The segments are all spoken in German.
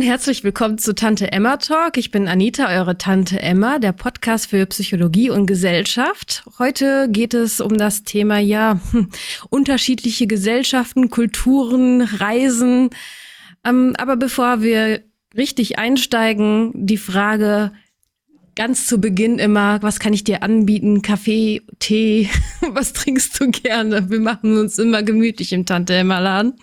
und herzlich willkommen zu Tante Emma Talk. Ich bin Anita, eure Tante Emma, der Podcast für Psychologie und Gesellschaft. Heute geht es um das Thema, ja, hm, unterschiedliche Gesellschaften, Kulturen, Reisen. Ähm, aber bevor wir richtig einsteigen, die Frage ganz zu Beginn immer, was kann ich dir anbieten? Kaffee, Tee, was trinkst du gerne? Wir machen uns immer gemütlich im Tante Emma Laden.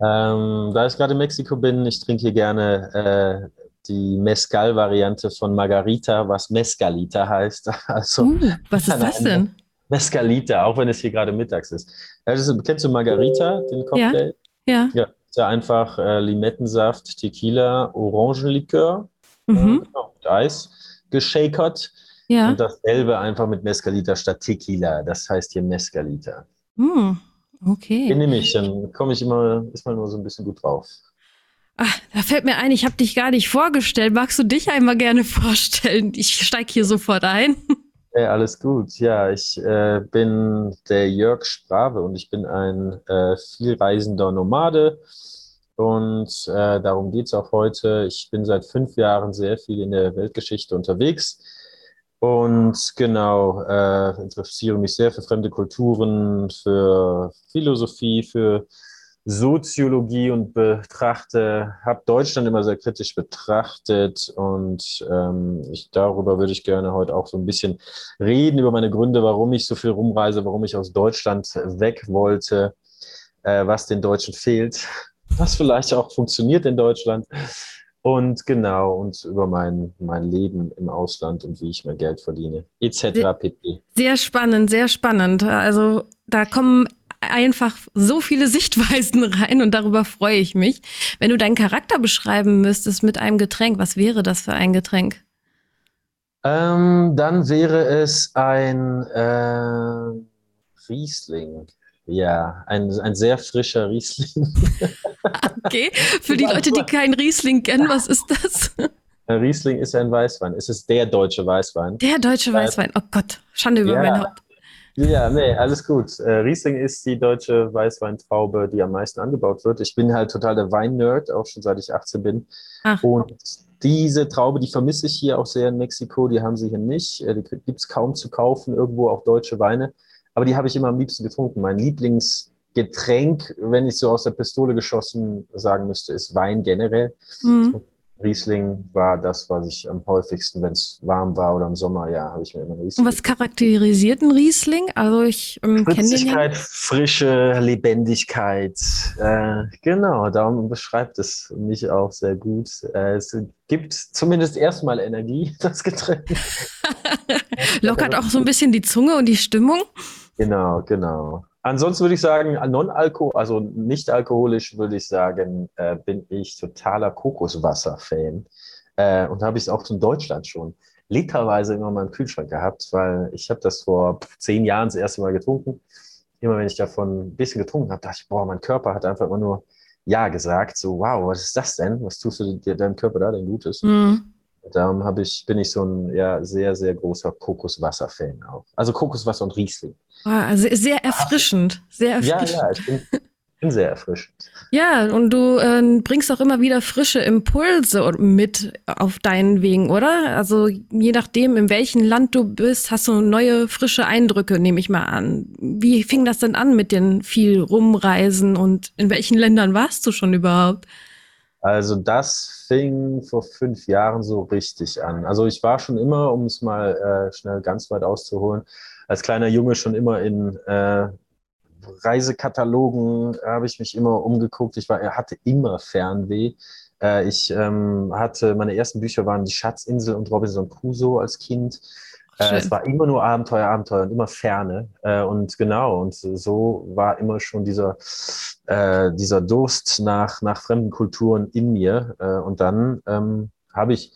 Ähm, da ich gerade in Mexiko bin, ich trinke hier gerne äh, die Mezcal-Variante von Margarita, was Mezcalita heißt. Also, uh, was ist das denn? Mezcalita, auch wenn es hier gerade mittags ist. Also, kennst du Margarita, den Cocktail? Ja. Ja, ist ja einfach äh, Limettensaft, Tequila, Orangenlikör mhm. äh, genau, mit Eis geschakert. Ja. Und dasselbe einfach mit Mezcalita statt Tequila. Das heißt hier Mezcalita. Mm. Okay. Den nehme ich, dann komme ich immer, ist man nur so ein bisschen gut drauf. Ach, da fällt mir ein, ich habe dich gar nicht vorgestellt. Magst du dich einmal gerne vorstellen? Ich steige hier sofort ein. Hey, alles gut. Ja, ich äh, bin der Jörg Sprave und ich bin ein äh, vielreisender Nomade. Und äh, darum geht es auch heute. Ich bin seit fünf Jahren sehr viel in der Weltgeschichte unterwegs und genau, äh, interessiere mich sehr für fremde Kulturen, für Philosophie, für Soziologie und betrachte, habe Deutschland immer sehr kritisch betrachtet. Und ähm, ich, darüber würde ich gerne heute auch so ein bisschen reden, über meine Gründe, warum ich so viel rumreise, warum ich aus Deutschland weg wollte, äh, was den Deutschen fehlt, was vielleicht auch funktioniert in Deutschland und genau, und über mein, mein Leben im Ausland und wie ich mein Geld verdiene, etc. pp. Sehr spannend, sehr spannend. Also da kommen einfach so viele Sichtweisen rein und darüber freue ich mich. Wenn du deinen Charakter beschreiben müsstest mit einem Getränk, was wäre das für ein Getränk? Ähm, dann wäre es ein äh, Riesling. Ja, ein, ein sehr frischer Riesling. okay, für die Leute, die keinen Riesling kennen, was ist das? Riesling ist ein Weißwein. Es ist der deutsche Weißwein. Der deutsche Weißwein. Oh Gott, Schande über ja. mein Haupt. Ja, nee, alles gut. Äh, Riesling ist die deutsche Weißweintraube, die am meisten angebaut wird. Ich bin halt total der Wein-Nerd, auch schon seit ich 18 bin. Ach. Und diese Traube, die vermisse ich hier auch sehr in Mexiko. Die haben sie hier nicht. Äh, die gibt es kaum zu kaufen, irgendwo auch deutsche Weine. Aber die habe ich immer am liebsten getrunken. Mein Lieblingsgetränk, wenn ich so aus der Pistole geschossen sagen müsste, ist Wein generell. Mhm. Riesling war das, was ich am häufigsten, wenn es warm war oder im Sommer, ja, habe ich mir immer Riesling. Und was charakterisiert ein Riesling? Also ich ähm, kenne den ja. Frische, Lebendigkeit. Äh, genau, darum beschreibt es mich auch sehr gut. Äh, es gibt zumindest erstmal Energie, das Getränk. Lockert auch so ein bisschen die Zunge und die Stimmung. Genau, genau. Ansonsten würde ich sagen, non-alkohol, also nicht alkoholisch, würde ich sagen, äh, bin ich totaler Kokoswasser-Fan. Äh, und habe ich es auch in Deutschland schon literweise immer mal im Kühlschrank gehabt, weil ich habe das vor zehn Jahren das erste Mal getrunken. Immer wenn ich davon ein bisschen getrunken habe, dachte ich, boah, mein Körper hat einfach immer nur Ja gesagt. So, wow, was ist das denn? Was tust du dir deinem Körper da denn Gutes? Mhm. Darum habe ich, bin ich so ein ja, sehr, sehr großer Kokoswasser-Fan auch. Also Kokoswasser und Riesling. Ah, also sehr erfrischend. Sehr erfrischend. Ja, ja, ich bin, bin sehr erfrischend. Ja, und du äh, bringst auch immer wieder frische Impulse mit auf deinen Wegen, oder? Also je nachdem, in welchem Land du bist, hast du neue, frische Eindrücke, nehme ich mal an. Wie fing das denn an mit den viel Rumreisen und in welchen Ländern warst du schon überhaupt? Also das fing vor fünf Jahren so richtig an. Also ich war schon immer, um es mal äh, schnell ganz weit auszuholen, als kleiner Junge schon immer in äh, Reisekatalogen habe ich mich immer umgeguckt. Ich war, er hatte immer Fernweh. Äh, ich ähm, hatte, meine ersten Bücher waren Die Schatzinsel und Robinson Crusoe als Kind. Äh, es war immer nur Abenteuer, Abenteuer und immer Ferne. Äh, und genau, und so war immer schon dieser, äh, dieser Durst nach, nach fremden Kulturen in mir. Äh, und dann ähm, habe ich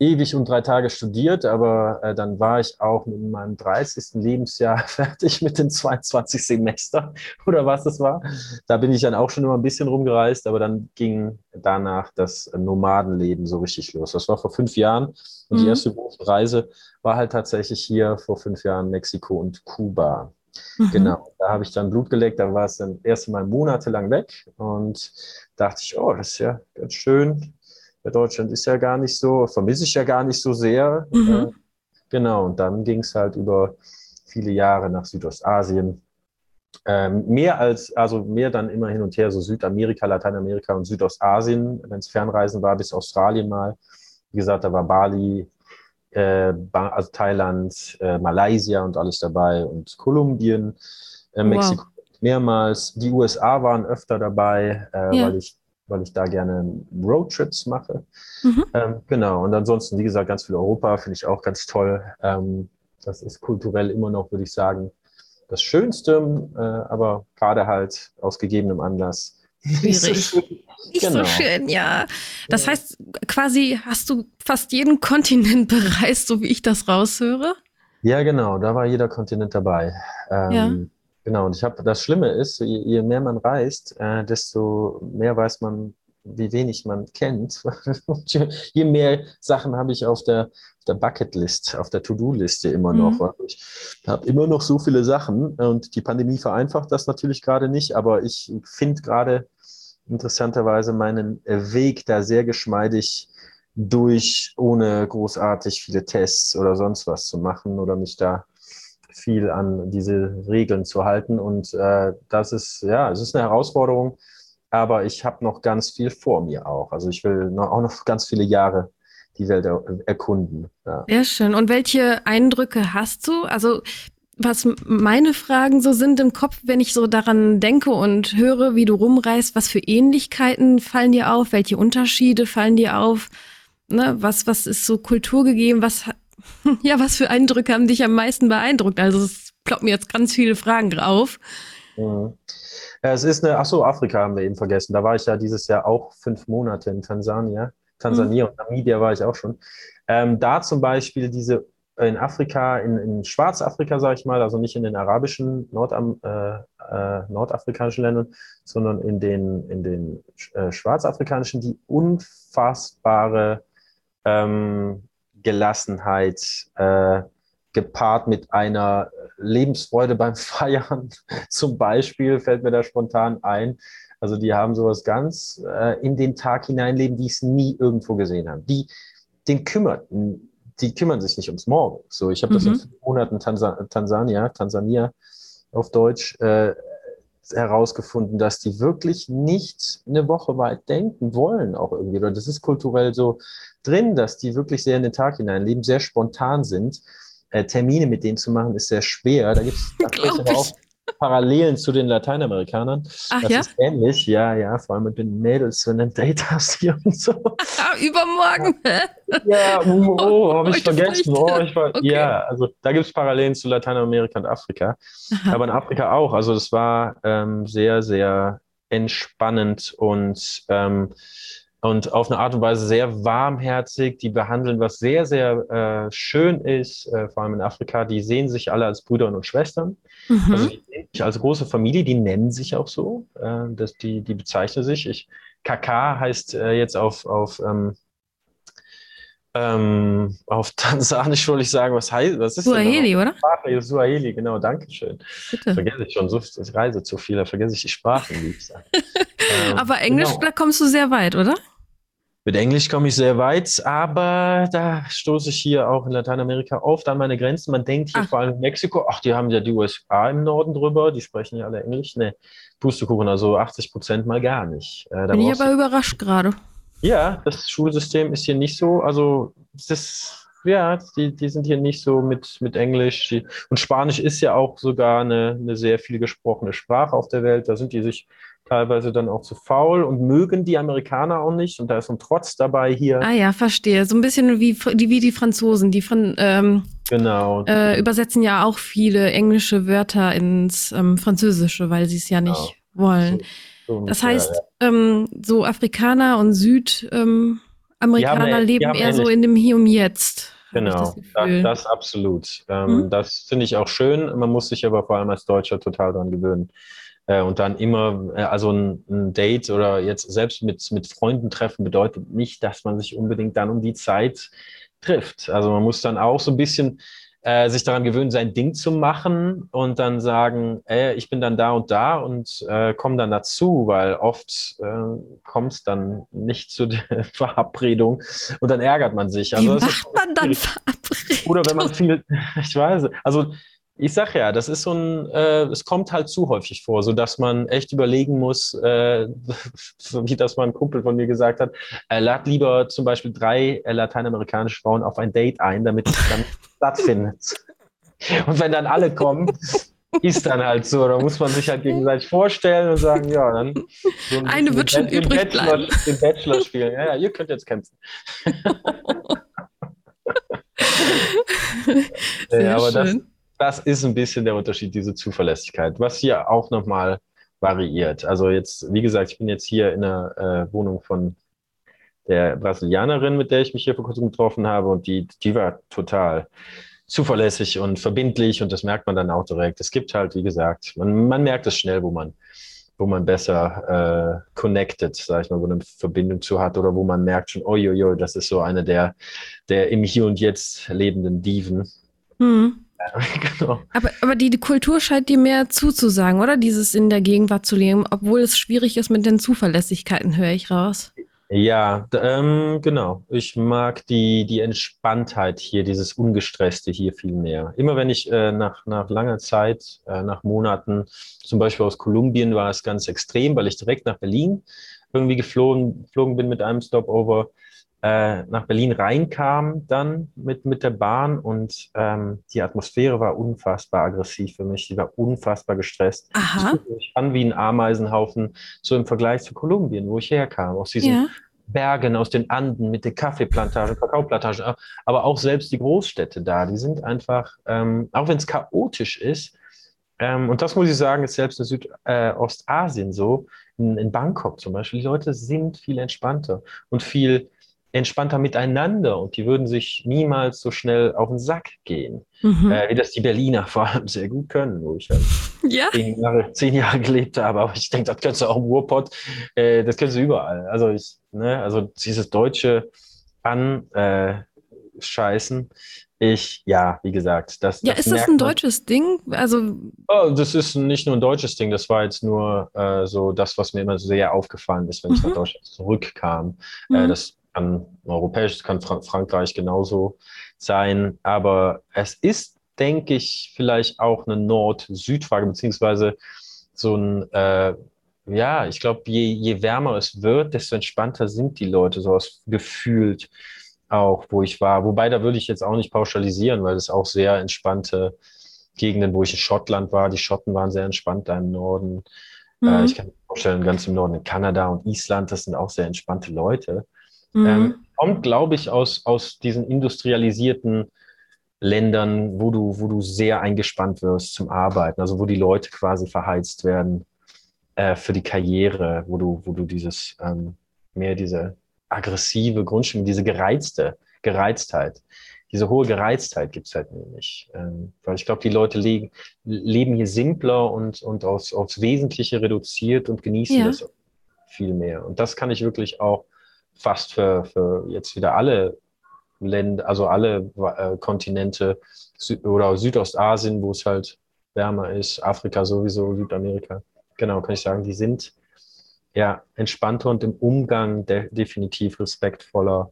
ewig und drei Tage studiert, aber äh, dann war ich auch mit meinem 30. Lebensjahr fertig mit den 22 Semester oder was das war. Da bin ich dann auch schon immer ein bisschen rumgereist, aber dann ging danach das Nomadenleben so richtig los. Das war vor fünf Jahren und mhm. die erste große Reise war halt tatsächlich hier vor fünf Jahren Mexiko und Kuba. Mhm. Genau, da habe ich dann Blut geleckt, da war es dann erst mal monatelang weg und dachte ich, oh, das ist ja ganz schön Deutschland ist ja gar nicht so, vermisse ich ja gar nicht so sehr. Mhm. Äh, genau, und dann ging es halt über viele Jahre nach Südostasien. Ähm, mehr als, also mehr dann immer hin und her, so Südamerika, Lateinamerika und Südostasien, wenn es Fernreisen war, bis Australien mal. Wie gesagt, da war Bali, äh, also Thailand, äh, Malaysia und alles dabei und Kolumbien, äh, Mexiko wow. mehrmals. Die USA waren öfter dabei, äh, ja. weil ich weil ich da gerne Roadtrips mache. Mhm. Ähm, genau, und ansonsten, wie gesagt, ganz viel Europa finde ich auch ganz toll. Ähm, das ist kulturell immer noch, würde ich sagen, das Schönste, äh, aber gerade halt aus gegebenem Anlass. Schwierig. Nicht genau. so schön, ja. Das ja. heißt, quasi hast du fast jeden Kontinent bereist, so wie ich das raushöre? Ja, genau, da war jeder Kontinent dabei. Ähm, ja. Genau, und ich habe, das Schlimme ist, je, je mehr man reist, äh, desto mehr weiß man, wie wenig man kennt. je mehr Sachen habe ich auf der, auf der Bucketlist, auf der To-Do-Liste immer noch. Mhm. Ich habe immer noch so viele Sachen und die Pandemie vereinfacht das natürlich gerade nicht, aber ich finde gerade interessanterweise meinen Weg da sehr geschmeidig durch, ohne großartig viele Tests oder sonst was zu machen oder mich da viel an diese Regeln zu halten. Und äh, das ist, ja, es ist eine Herausforderung, aber ich habe noch ganz viel vor mir auch. Also ich will noch, auch noch ganz viele Jahre die Welt er erkunden. Ja. Sehr schön. Und welche Eindrücke hast du? Also was meine Fragen so sind im Kopf, wenn ich so daran denke und höre, wie du rumreist, was für Ähnlichkeiten fallen dir auf, welche Unterschiede fallen dir auf, ne, was, was ist so kulturgegeben, was Ja, was für Eindrücke haben dich am meisten beeindruckt? Also es ploppen mir jetzt ganz viele Fragen drauf. Mhm. Es ist eine, ach so, Afrika haben wir eben vergessen. Da war ich ja dieses Jahr auch fünf Monate in Tansania. Tansania mhm. und Namibia war ich auch schon. Ähm, da zum Beispiel diese in Afrika, in, in Schwarzafrika, sage ich mal, also nicht in den arabischen, Nordam, äh, äh, nordafrikanischen Ländern, sondern in den, in den äh, schwarzafrikanischen, die unfassbare ähm, Gelassenheit äh, gepaart mit einer Lebensfreude beim Feiern. Zum Beispiel fällt mir da spontan ein. Also die haben sowas ganz äh, in den Tag hineinleben, die es nie irgendwo gesehen haben. Die den kümmerten, die kümmern sich nicht ums Morgen. So, ich habe das mhm. in fünf Monaten Tansa Tansania, Tansania auf Deutsch äh, herausgefunden, dass die wirklich nicht eine Woche weit denken wollen, auch irgendwie. Oder das ist kulturell so drin, dass die wirklich sehr in den Tag hineinleben, sehr spontan sind. Äh, Termine mit denen zu machen, ist sehr schwer. Da gibt es auch Parallelen zu den Lateinamerikanern. Ach das ja? ist ähnlich, ja, ja, vor allem mit den Mädels, wenn du ein Date hast hier und so. Übermorgen. Ja, oh, oh habe ich vergessen. Oh, ich war, okay. Ja, also da gibt es Parallelen zu Lateinamerika und Afrika. Aha. Aber in Afrika auch. Also das war ähm, sehr, sehr entspannend und ähm, und auf eine Art und Weise sehr warmherzig. Die behandeln, was sehr, sehr äh, schön ist, äh, vor allem in Afrika. Die sehen sich alle als Brüder und Schwestern. Mhm. Also die sehen sich als große Familie, die nennen sich auch so. Äh, dass die, die bezeichnen sich. Ich, Kaka heißt äh, jetzt auf, auf, ähm, ähm, auf Tansanisch wollte ich sagen, was heißt, was ist Suaheli, oder? Sprache, Suaheli, genau, danke schön. Bitte. Vergesse ich schon, so, ich reise zu viel, da vergesse ich die Sprachen, wie ich sage. ähm, aber Englisch, genau. da kommst du sehr weit, oder? Mit Englisch komme ich sehr weit, aber da stoße ich hier auch in Lateinamerika oft an meine Grenzen. Man denkt hier ach. vor allem in Mexiko, ach, die haben ja die USA im Norden drüber, die sprechen ja alle Englisch. Ne, Pustekuchen, also 80 Prozent mal gar nicht. Äh, Bin ich aber überrascht gerade. Ja, das Schulsystem ist hier nicht so, also das ja, die, die sind hier nicht so mit, mit Englisch. Die, und Spanisch ist ja auch sogar eine, eine sehr viel gesprochene Sprache auf der Welt. Da sind die sich teilweise dann auch zu faul und mögen die Amerikaner auch nicht. Und da ist ein Trotz dabei hier. Ah ja, verstehe. So ein bisschen wie, wie die Franzosen. Die von, ähm, genau. Äh, übersetzen ja auch viele englische Wörter ins ähm, Französische, weil sie es ja nicht genau. wollen. So, so das heißt, ja, ja. Ähm, so Afrikaner und Südamerikaner ähm, leben eher so in dem Hier und Jetzt. Genau, das, das, absolut. Ähm, hm? Das finde ich auch schön. Man muss sich aber vor allem als Deutscher total daran gewöhnen. Äh, und dann immer, äh, also ein, ein, Date oder jetzt selbst mit, mit Freunden treffen bedeutet nicht, dass man sich unbedingt dann um die Zeit trifft. Also man muss dann auch so ein bisschen äh, sich daran gewöhnen, sein Ding zu machen und dann sagen, ey, ich bin dann da und da und äh, komme dann dazu, weil oft äh, kommt es dann nicht zu der Verabredung und dann ärgert man sich. Also, Wie macht man dann Verabredung? Oder wenn man viel, ich weiß, also ich sag ja, das ist so ein, äh, es kommt halt zu häufig vor, so dass man echt überlegen muss, äh, wie das mal ein Kumpel von mir gesagt hat, er lad lieber zum Beispiel drei äh, lateinamerikanische Frauen auf ein Date ein, damit es dann stattfindet. Und wenn dann alle kommen, ist dann halt so, da muss man sich halt gegenseitig vorstellen und sagen, ja, dann so ein, eine wird schon übrig Bachelor, bleiben. Den Bachelor spielen. Ja, ja, ihr könnt jetzt kämpfen. Sehr ja, aber schön. Das, das ist ein bisschen der Unterschied, diese Zuverlässigkeit, was hier auch nochmal variiert. Also jetzt, wie gesagt, ich bin jetzt hier in der äh, Wohnung von der Brasilianerin, mit der ich mich hier vor kurzem getroffen habe und die, die war total zuverlässig und verbindlich und das merkt man dann auch direkt. Es gibt halt, wie gesagt, man, man merkt es schnell, wo man, wo man besser äh, connected, sag ich mal, wo eine Verbindung zu hat oder wo man merkt schon, oi, das ist so eine der, der im Hier und Jetzt lebenden Diven. Mhm. genau. Aber, aber die, die Kultur scheint dir mehr zuzusagen, oder? Dieses in der Gegenwart zu leben, obwohl es schwierig ist mit den Zuverlässigkeiten, höre ich raus. Ja, ähm, genau. Ich mag die, die Entspanntheit hier, dieses Ungestresste hier viel mehr. Immer wenn ich äh, nach, nach langer Zeit, äh, nach Monaten, zum Beispiel aus Kolumbien war es ganz extrem, weil ich direkt nach Berlin irgendwie geflogen, geflogen bin mit einem Stopover äh, nach Berlin reinkam dann mit, mit der Bahn und ähm, die Atmosphäre war unfassbar aggressiv für mich. Die war unfassbar gestresst. Aha. Ich mich an wie ein Ameisenhaufen, so im Vergleich zu Kolumbien, wo ich herkam, aus diesen ja. Bergen, aus den Anden mit den Kaffeeplantagen, Kakaoplantagen, aber auch selbst die Großstädte da, die sind einfach, ähm, auch wenn es chaotisch ist, ähm, und das muss ich sagen, ist selbst in Südostasien äh, so, in, in Bangkok zum Beispiel, die Leute sind viel entspannter und viel entspannter miteinander und die würden sich niemals so schnell auf den Sack gehen, mhm. äh, wie das die Berliner vor allem sehr gut können, wo ich halt ja. zehn, Jahre, zehn Jahre gelebt habe. Aber ich denke, das könntest du auch im Ruhrpott, äh, das könntest du überall. Also ich, ne, also dieses deutsche Anscheißen, äh, ich, ja, wie gesagt, das. Ja, das ist das ein deutsches Ding? Also. Oh, das ist nicht nur ein deutsches Ding, das war jetzt nur äh, so das, was mir immer sehr aufgefallen ist, wenn ich nach mhm. Deutschland zurückkam. Äh, mhm. Äh, das kann europäisch, kann Fra Frankreich genauso sein. Aber es ist, denke ich, vielleicht auch eine Nord-Süd-Frage, beziehungsweise so ein, äh, ja, ich glaube, je, je wärmer es wird, desto entspannter sind die Leute, so aus gefühlt auch, wo ich war. Wobei, da würde ich jetzt auch nicht pauschalisieren, weil es auch sehr entspannte Gegenden, wo ich in Schottland war. Die Schotten waren sehr entspannt da im Norden. Äh, mhm. Äh, ich kann mir vorstellen, ganz im Norden in Kanada und Island, das sind auch sehr entspannte Leute. Ähm, mhm. Ähm, kommt, glaube ich, aus, aus diesen industrialisierten Ländern, wo du, wo du sehr eingespannt wirst zum Arbeiten, also wo die Leute quasi verheizt werden äh, für die Karriere, wo du, wo du dieses ähm, mehr diese aggressive Grundstimmung, diese gereizte Gereiztheit, diese hohe Gereiztheit gibt es halt nicht. Ähm, weil ich glaube, die Leute le leben hier simpler und, und aufs, aufs Wesentliche reduziert und genießen ja. das viel mehr. Und das kann ich wirklich auch fast für, für jetzt wieder alle Länder, also alle äh, Kontinente Sü oder Südostasien, wo es halt wärmer ist, Afrika sowieso, Südamerika. Genau, kann ich sagen, die sind ja entspannter und im Umgang de definitiv respektvoller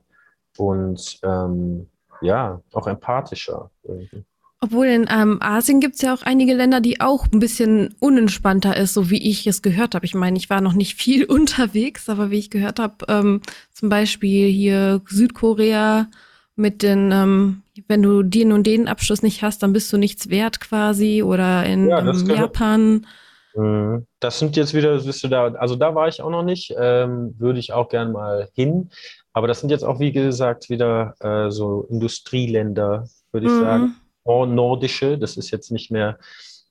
und ähm, ja, auch empathischer. Irgendwie. Obwohl in ähm, Asien gibt es ja auch einige Länder, die auch ein bisschen unentspannter ist, so wie ich es gehört habe. Ich meine, ich war noch nicht viel unterwegs, aber wie ich gehört habe, ähm, zum Beispiel hier Südkorea mit den, ähm, wenn du den und den Abschluss nicht hast, dann bist du nichts wert quasi. Oder in ja, ähm, Japan. Mhm. Das sind jetzt wieder, bist du da, also da war ich auch noch nicht, ähm, würde ich auch gern mal hin. Aber das sind jetzt auch, wie gesagt, wieder äh, so Industrieländer, würde ich mhm. sagen nordische. Das ist jetzt nicht mehr,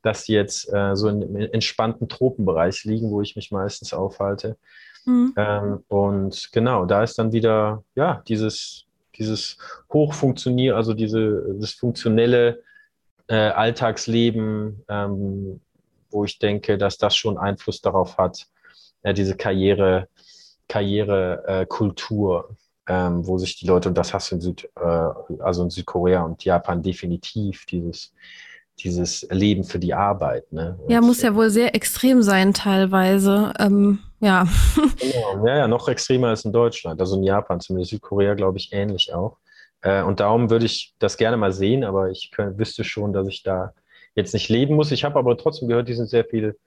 dass die jetzt äh, so im entspannten Tropenbereich liegen, wo ich mich meistens aufhalte. Mhm. Ähm, und genau, da ist dann wieder, ja, dieses, dieses Hochfunktionier, also diese, das funktionelle äh, Alltagsleben, ähm, wo ich denke, dass das schon Einfluss darauf hat, äh, diese Karriere, Karrierekultur. Ähm, wo sich die Leute, und das hast du in Süd, äh, also in Südkorea und Japan definitiv, dieses, dieses Leben für die Arbeit. Ne? ja, muss ja wohl sehr extrem sein teilweise. Ähm, ja. Genau. Ja, ja, noch extremer als in Deutschland. Also in Japan, zumindest Südkorea, glaube ich, ähnlich auch. Äh, und darum würde ich das gerne mal sehen, aber ich könnt, wüsste schon, dass ich da jetzt nicht leben muss. Ich habe aber trotzdem gehört, die sind sehr viel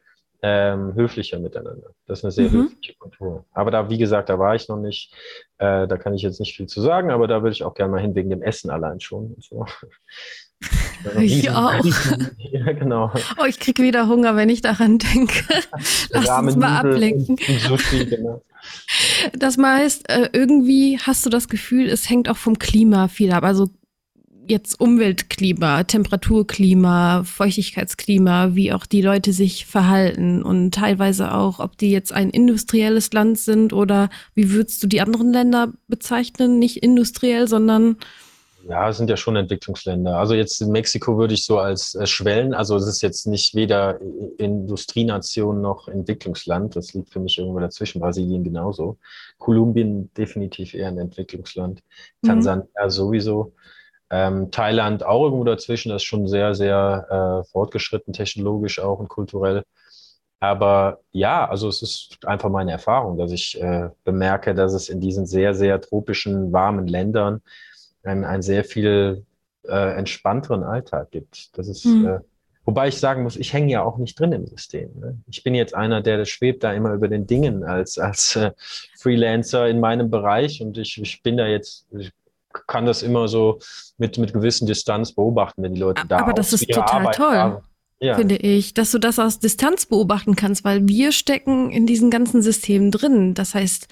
ähm, höflicher miteinander. Das ist eine sehr mhm. höfliche Kultur. Aber da, wie gesagt, da war ich noch nicht. Äh, da kann ich jetzt nicht viel zu sagen, aber da würde ich auch gerne mal hin wegen dem Essen allein schon. Und so. Ich auch. ja, genau. Oh, ich kriege wieder Hunger, wenn ich daran denke. Lass uns mal ablenken. Sushi, genau. Das heißt, äh, irgendwie hast du das Gefühl, es hängt auch vom Klima viel ab. Also jetzt Umweltklima, Temperaturklima, Feuchtigkeitsklima, wie auch die Leute sich verhalten und teilweise auch, ob die jetzt ein industrielles Land sind oder wie würdest du die anderen Länder bezeichnen? Nicht industriell, sondern ja, es sind ja schon Entwicklungsländer. Also jetzt in Mexiko würde ich so als äh, Schwellen, also es ist jetzt nicht weder Industrienation noch Entwicklungsland. Das liegt für mich irgendwo dazwischen. Brasilien genauso. Kolumbien definitiv eher ein Entwicklungsland. Mhm. Tansania sowieso. Ähm, Thailand auch irgendwo dazwischen. Das ist schon sehr, sehr äh, fortgeschritten, technologisch auch und kulturell. Aber ja, also es ist einfach meine Erfahrung, dass ich äh, bemerke, dass es in diesen sehr, sehr tropischen, warmen Ländern einen, einen sehr viel äh, entspannteren Alltag gibt. Das ist, mhm. äh, wobei ich sagen muss, ich hänge ja auch nicht drin im System. Ne? Ich bin jetzt einer, der schwebt da immer über den Dingen als, als äh, Freelancer in meinem Bereich und ich, ich bin da jetzt, ich kann das immer so mit, mit gewissen Distanz beobachten, wenn die Leute da Aber das ist total Arbeit toll. Haben. Ja. finde ich, dass du das aus Distanz beobachten kannst, weil wir stecken in diesen ganzen Systemen drin. Das heißt,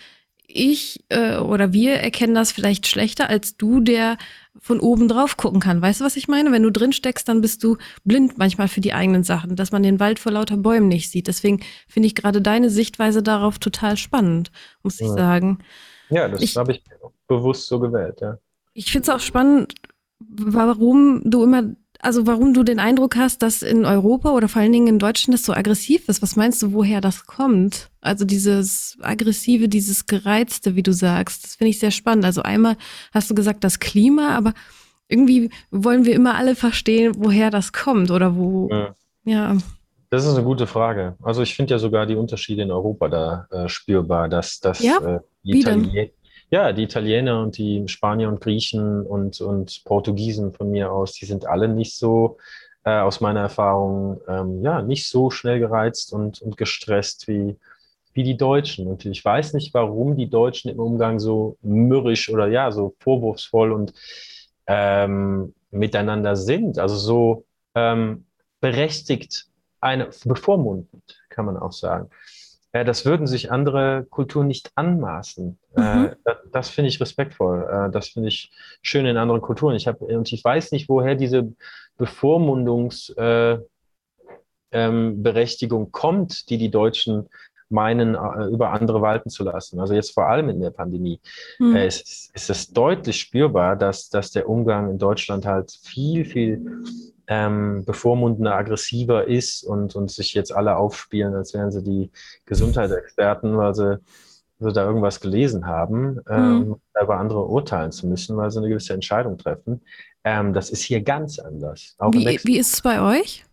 ich äh, oder wir erkennen das vielleicht schlechter als du, der von oben drauf gucken kann. Weißt du, was ich meine? Wenn du drin steckst, dann bist du blind manchmal für die eigenen Sachen, dass man den Wald vor lauter Bäumen nicht sieht. Deswegen finde ich gerade deine Sichtweise darauf total spannend, muss ja. ich sagen. Ja, das habe ich bewusst so gewählt, ja. Ich finde es auch spannend, warum du immer also warum du den Eindruck hast, dass in Europa oder vor allen Dingen in Deutschland das so aggressiv ist. Was meinst du, woher das kommt? Also dieses aggressive, dieses gereizte, wie du sagst, das finde ich sehr spannend. Also einmal hast du gesagt, das Klima, aber irgendwie wollen wir immer alle verstehen, woher das kommt oder wo. Ja. ja. Das ist eine gute Frage. Also ich finde ja sogar die Unterschiede in Europa da äh, spürbar, dass, dass ja? äh, die, Italien ja, die Italiener und die Spanier und Griechen und, und Portugiesen von mir aus, die sind alle nicht so, äh, aus meiner Erfahrung, ähm, ja, nicht so schnell gereizt und, und gestresst wie, wie die Deutschen. Und ich weiß nicht, warum die Deutschen im Umgang so mürrisch oder ja, so vorwurfsvoll und ähm, miteinander sind. Also so ähm, berechtigt, eine, bevormundend, kann man auch sagen. Äh, das würden sich andere Kulturen nicht anmaßen. Äh, mhm. das, finde ich respektvoll. Äh, das finde ich schön in anderen Kulturen. Ich habe und ich weiß nicht, woher diese Bevormundungsberechtigung ähm, kommt, die die Deutschen meinen, über andere walten zu lassen. Also jetzt vor allem in der Pandemie mhm. ist, ist es deutlich spürbar, dass, dass der Umgang in Deutschland halt viel, viel ähm, bevormundender, aggressiver ist und, und sich jetzt alle aufspielen, als wären sie die Gesundheitsexperten, weil sie, weil sie da irgendwas gelesen haben, ähm, mhm. über andere urteilen zu müssen, weil sie eine gewisse Entscheidung treffen. Ähm, das ist hier ganz anders. wie, wie ist es bei euch?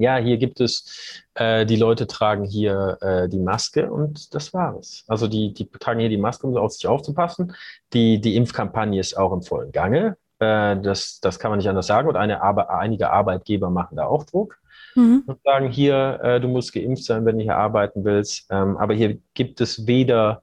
Ja, hier gibt es, äh, die Leute tragen hier äh, die Maske und das war es. Also die, die tragen hier die Maske, um auf sich aufzupassen. Die, die Impfkampagne ist auch im vollen Gange. Äh, das, das kann man nicht anders sagen. Und eine, aber, einige Arbeitgeber machen da auch Druck mhm. und sagen, hier, äh, du musst geimpft sein, wenn du hier arbeiten willst. Ähm, aber hier gibt es weder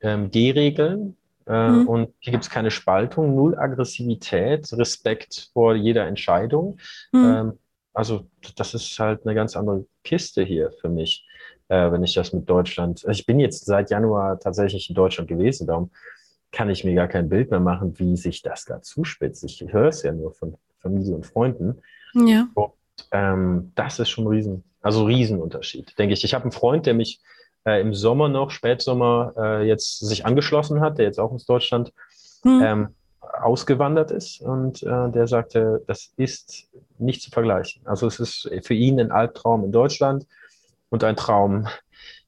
ähm, G-Regeln äh, mhm. und hier gibt es keine Spaltung, null Aggressivität, Respekt vor jeder Entscheidung. Mhm. Ähm, also das ist halt eine ganz andere Kiste hier für mich, äh, wenn ich das mit Deutschland. Ich bin jetzt seit Januar tatsächlich in Deutschland gewesen, darum kann ich mir gar kein Bild mehr machen, wie sich das da zuspitzt. Ich höre es ja nur von Familie und Freunden. Ja. Und, ähm, das ist schon ein Riesen, also Riesenunterschied, denke ich. Ich habe einen Freund, der mich äh, im Sommer noch, Spätsommer, äh, jetzt sich angeschlossen hat, der jetzt auch aus Deutschland hm. ähm, ausgewandert ist und äh, der sagte, das ist nicht zu vergleichen. Also es ist für ihn ein Albtraum in Deutschland und ein Traum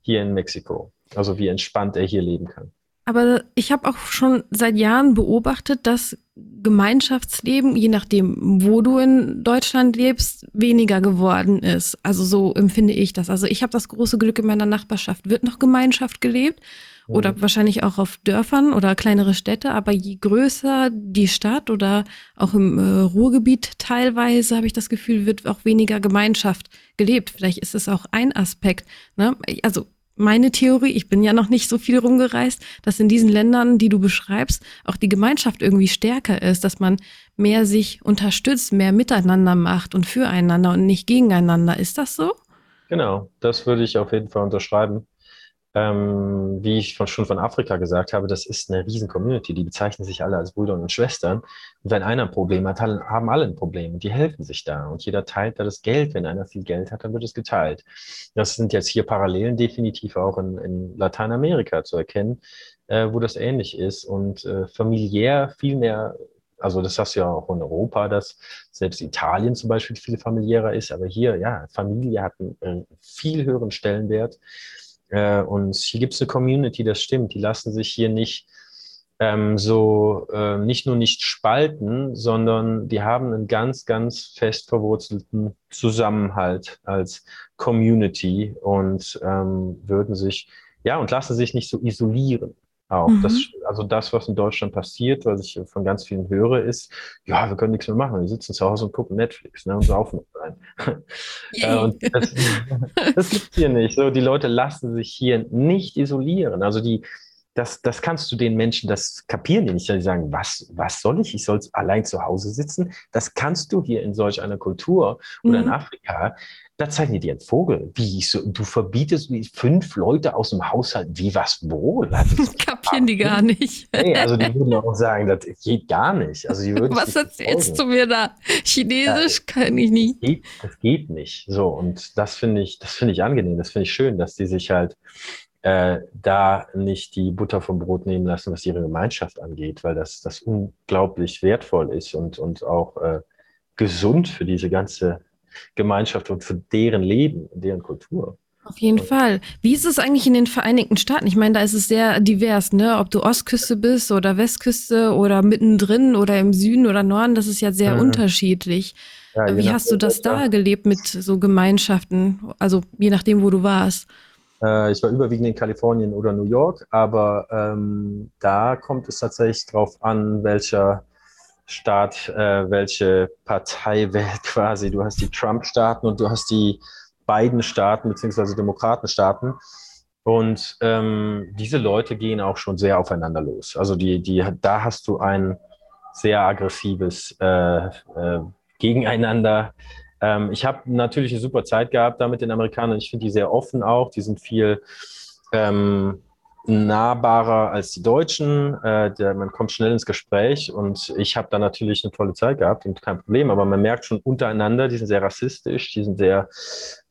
hier in Mexiko. Also wie entspannt er hier leben kann. Aber ich habe auch schon seit Jahren beobachtet, dass Gemeinschaftsleben, je nachdem, wo du in Deutschland lebst, weniger geworden ist. Also so empfinde ich das. Also ich habe das große Glück in meiner Nachbarschaft wird noch Gemeinschaft gelebt oder mhm. wahrscheinlich auch auf Dörfern oder kleinere Städte. Aber je größer die Stadt oder auch im äh, Ruhrgebiet teilweise habe ich das Gefühl, wird auch weniger Gemeinschaft gelebt. Vielleicht ist es auch ein Aspekt. Ne? Also meine Theorie, ich bin ja noch nicht so viel rumgereist, dass in diesen Ländern, die du beschreibst, auch die Gemeinschaft irgendwie stärker ist, dass man mehr sich unterstützt, mehr miteinander macht und füreinander und nicht gegeneinander. Ist das so? Genau, das würde ich auf jeden Fall unterschreiben ähm, wie ich von, schon von Afrika gesagt habe, das ist eine riesen Community. Die bezeichnen sich alle als Brüder und Schwestern. Und wenn einer ein Problem hat, haben alle ein Problem. Und die helfen sich da. Und jeder teilt da das Geld. Wenn einer viel Geld hat, dann wird es geteilt. Das sind jetzt hier Parallelen definitiv auch in, in Lateinamerika zu erkennen, äh, wo das ähnlich ist. Und äh, familiär viel mehr also das hast du ja auch in Europa, dass selbst Italien zum Beispiel viel familiärer ist, aber hier, ja, Familie hat einen, einen viel höheren Stellenwert. Äh, und hier gibt es eine Community, das stimmt. Die lassen sich hier nicht ähm, so, äh, nicht nur nicht spalten, sondern die haben einen ganz, ganz fest verwurzelten Zusammenhalt als Community und ähm, würden sich, ja, und lassen sich nicht so isolieren auch. Mhm. Das, also das, was in Deutschland passiert, was ich von ganz vielen höre, ist, ja, wir können nichts mehr machen. Wir sitzen zu Hause und gucken Netflix ne, und saufen rein. äh, und das, das gibt hier nicht. So, die Leute lassen sich hier nicht isolieren. Also die, das, das kannst du den Menschen, das kapieren die nicht. Die sagen, was, was soll ich? Ich soll allein zu Hause sitzen. Das kannst du hier in solch einer Kultur oder mhm. in Afrika. Da zeigen die dir einen Vogel. Wie so, du verbietest wie fünf Leute aus dem Haushalt, wie was wohl? Das kapieren die gar nicht. Nee, also die würden auch sagen, das geht gar nicht. Also die würden was erzählst du mir da? Chinesisch ja, kann ich nicht. Das geht, das geht nicht. So, und das finde ich, das finde ich angenehm. Das finde ich schön, dass die sich halt äh, da nicht die Butter vom Brot nehmen lassen, was ihre Gemeinschaft angeht, weil das, das unglaublich wertvoll ist und, und auch äh, gesund für diese ganze Gemeinschaft und für deren Leben und deren Kultur. Auf jeden und, Fall. Wie ist es eigentlich in den Vereinigten Staaten? Ich meine, da ist es sehr divers, ne? Ob du Ostküste bist oder Westküste oder mittendrin oder im Süden oder Norden, das ist ja sehr mhm. unterschiedlich. Ja, Wie hast du das da gelebt mit so Gemeinschaften? Also je nachdem, wo du warst. Äh, ich war überwiegend in Kalifornien oder New York, aber ähm, da kommt es tatsächlich drauf an, welcher Staat, äh, welche Partei wählt quasi. Du hast die Trump-Staaten und du hast die beiden Staaten beziehungsweise Demokratenstaaten. Und ähm, diese Leute gehen auch schon sehr aufeinander los. Also die, die, da hast du ein sehr aggressives äh, äh, Gegeneinander ähm, ich habe natürlich eine super Zeit gehabt da mit den Amerikanern. Ich finde die sehr offen auch. Die sind viel ähm, nahbarer als die Deutschen. Äh, der, man kommt schnell ins Gespräch und ich habe da natürlich eine tolle Zeit gehabt und kein Problem. Aber man merkt schon untereinander, die sind sehr rassistisch, die sind sehr,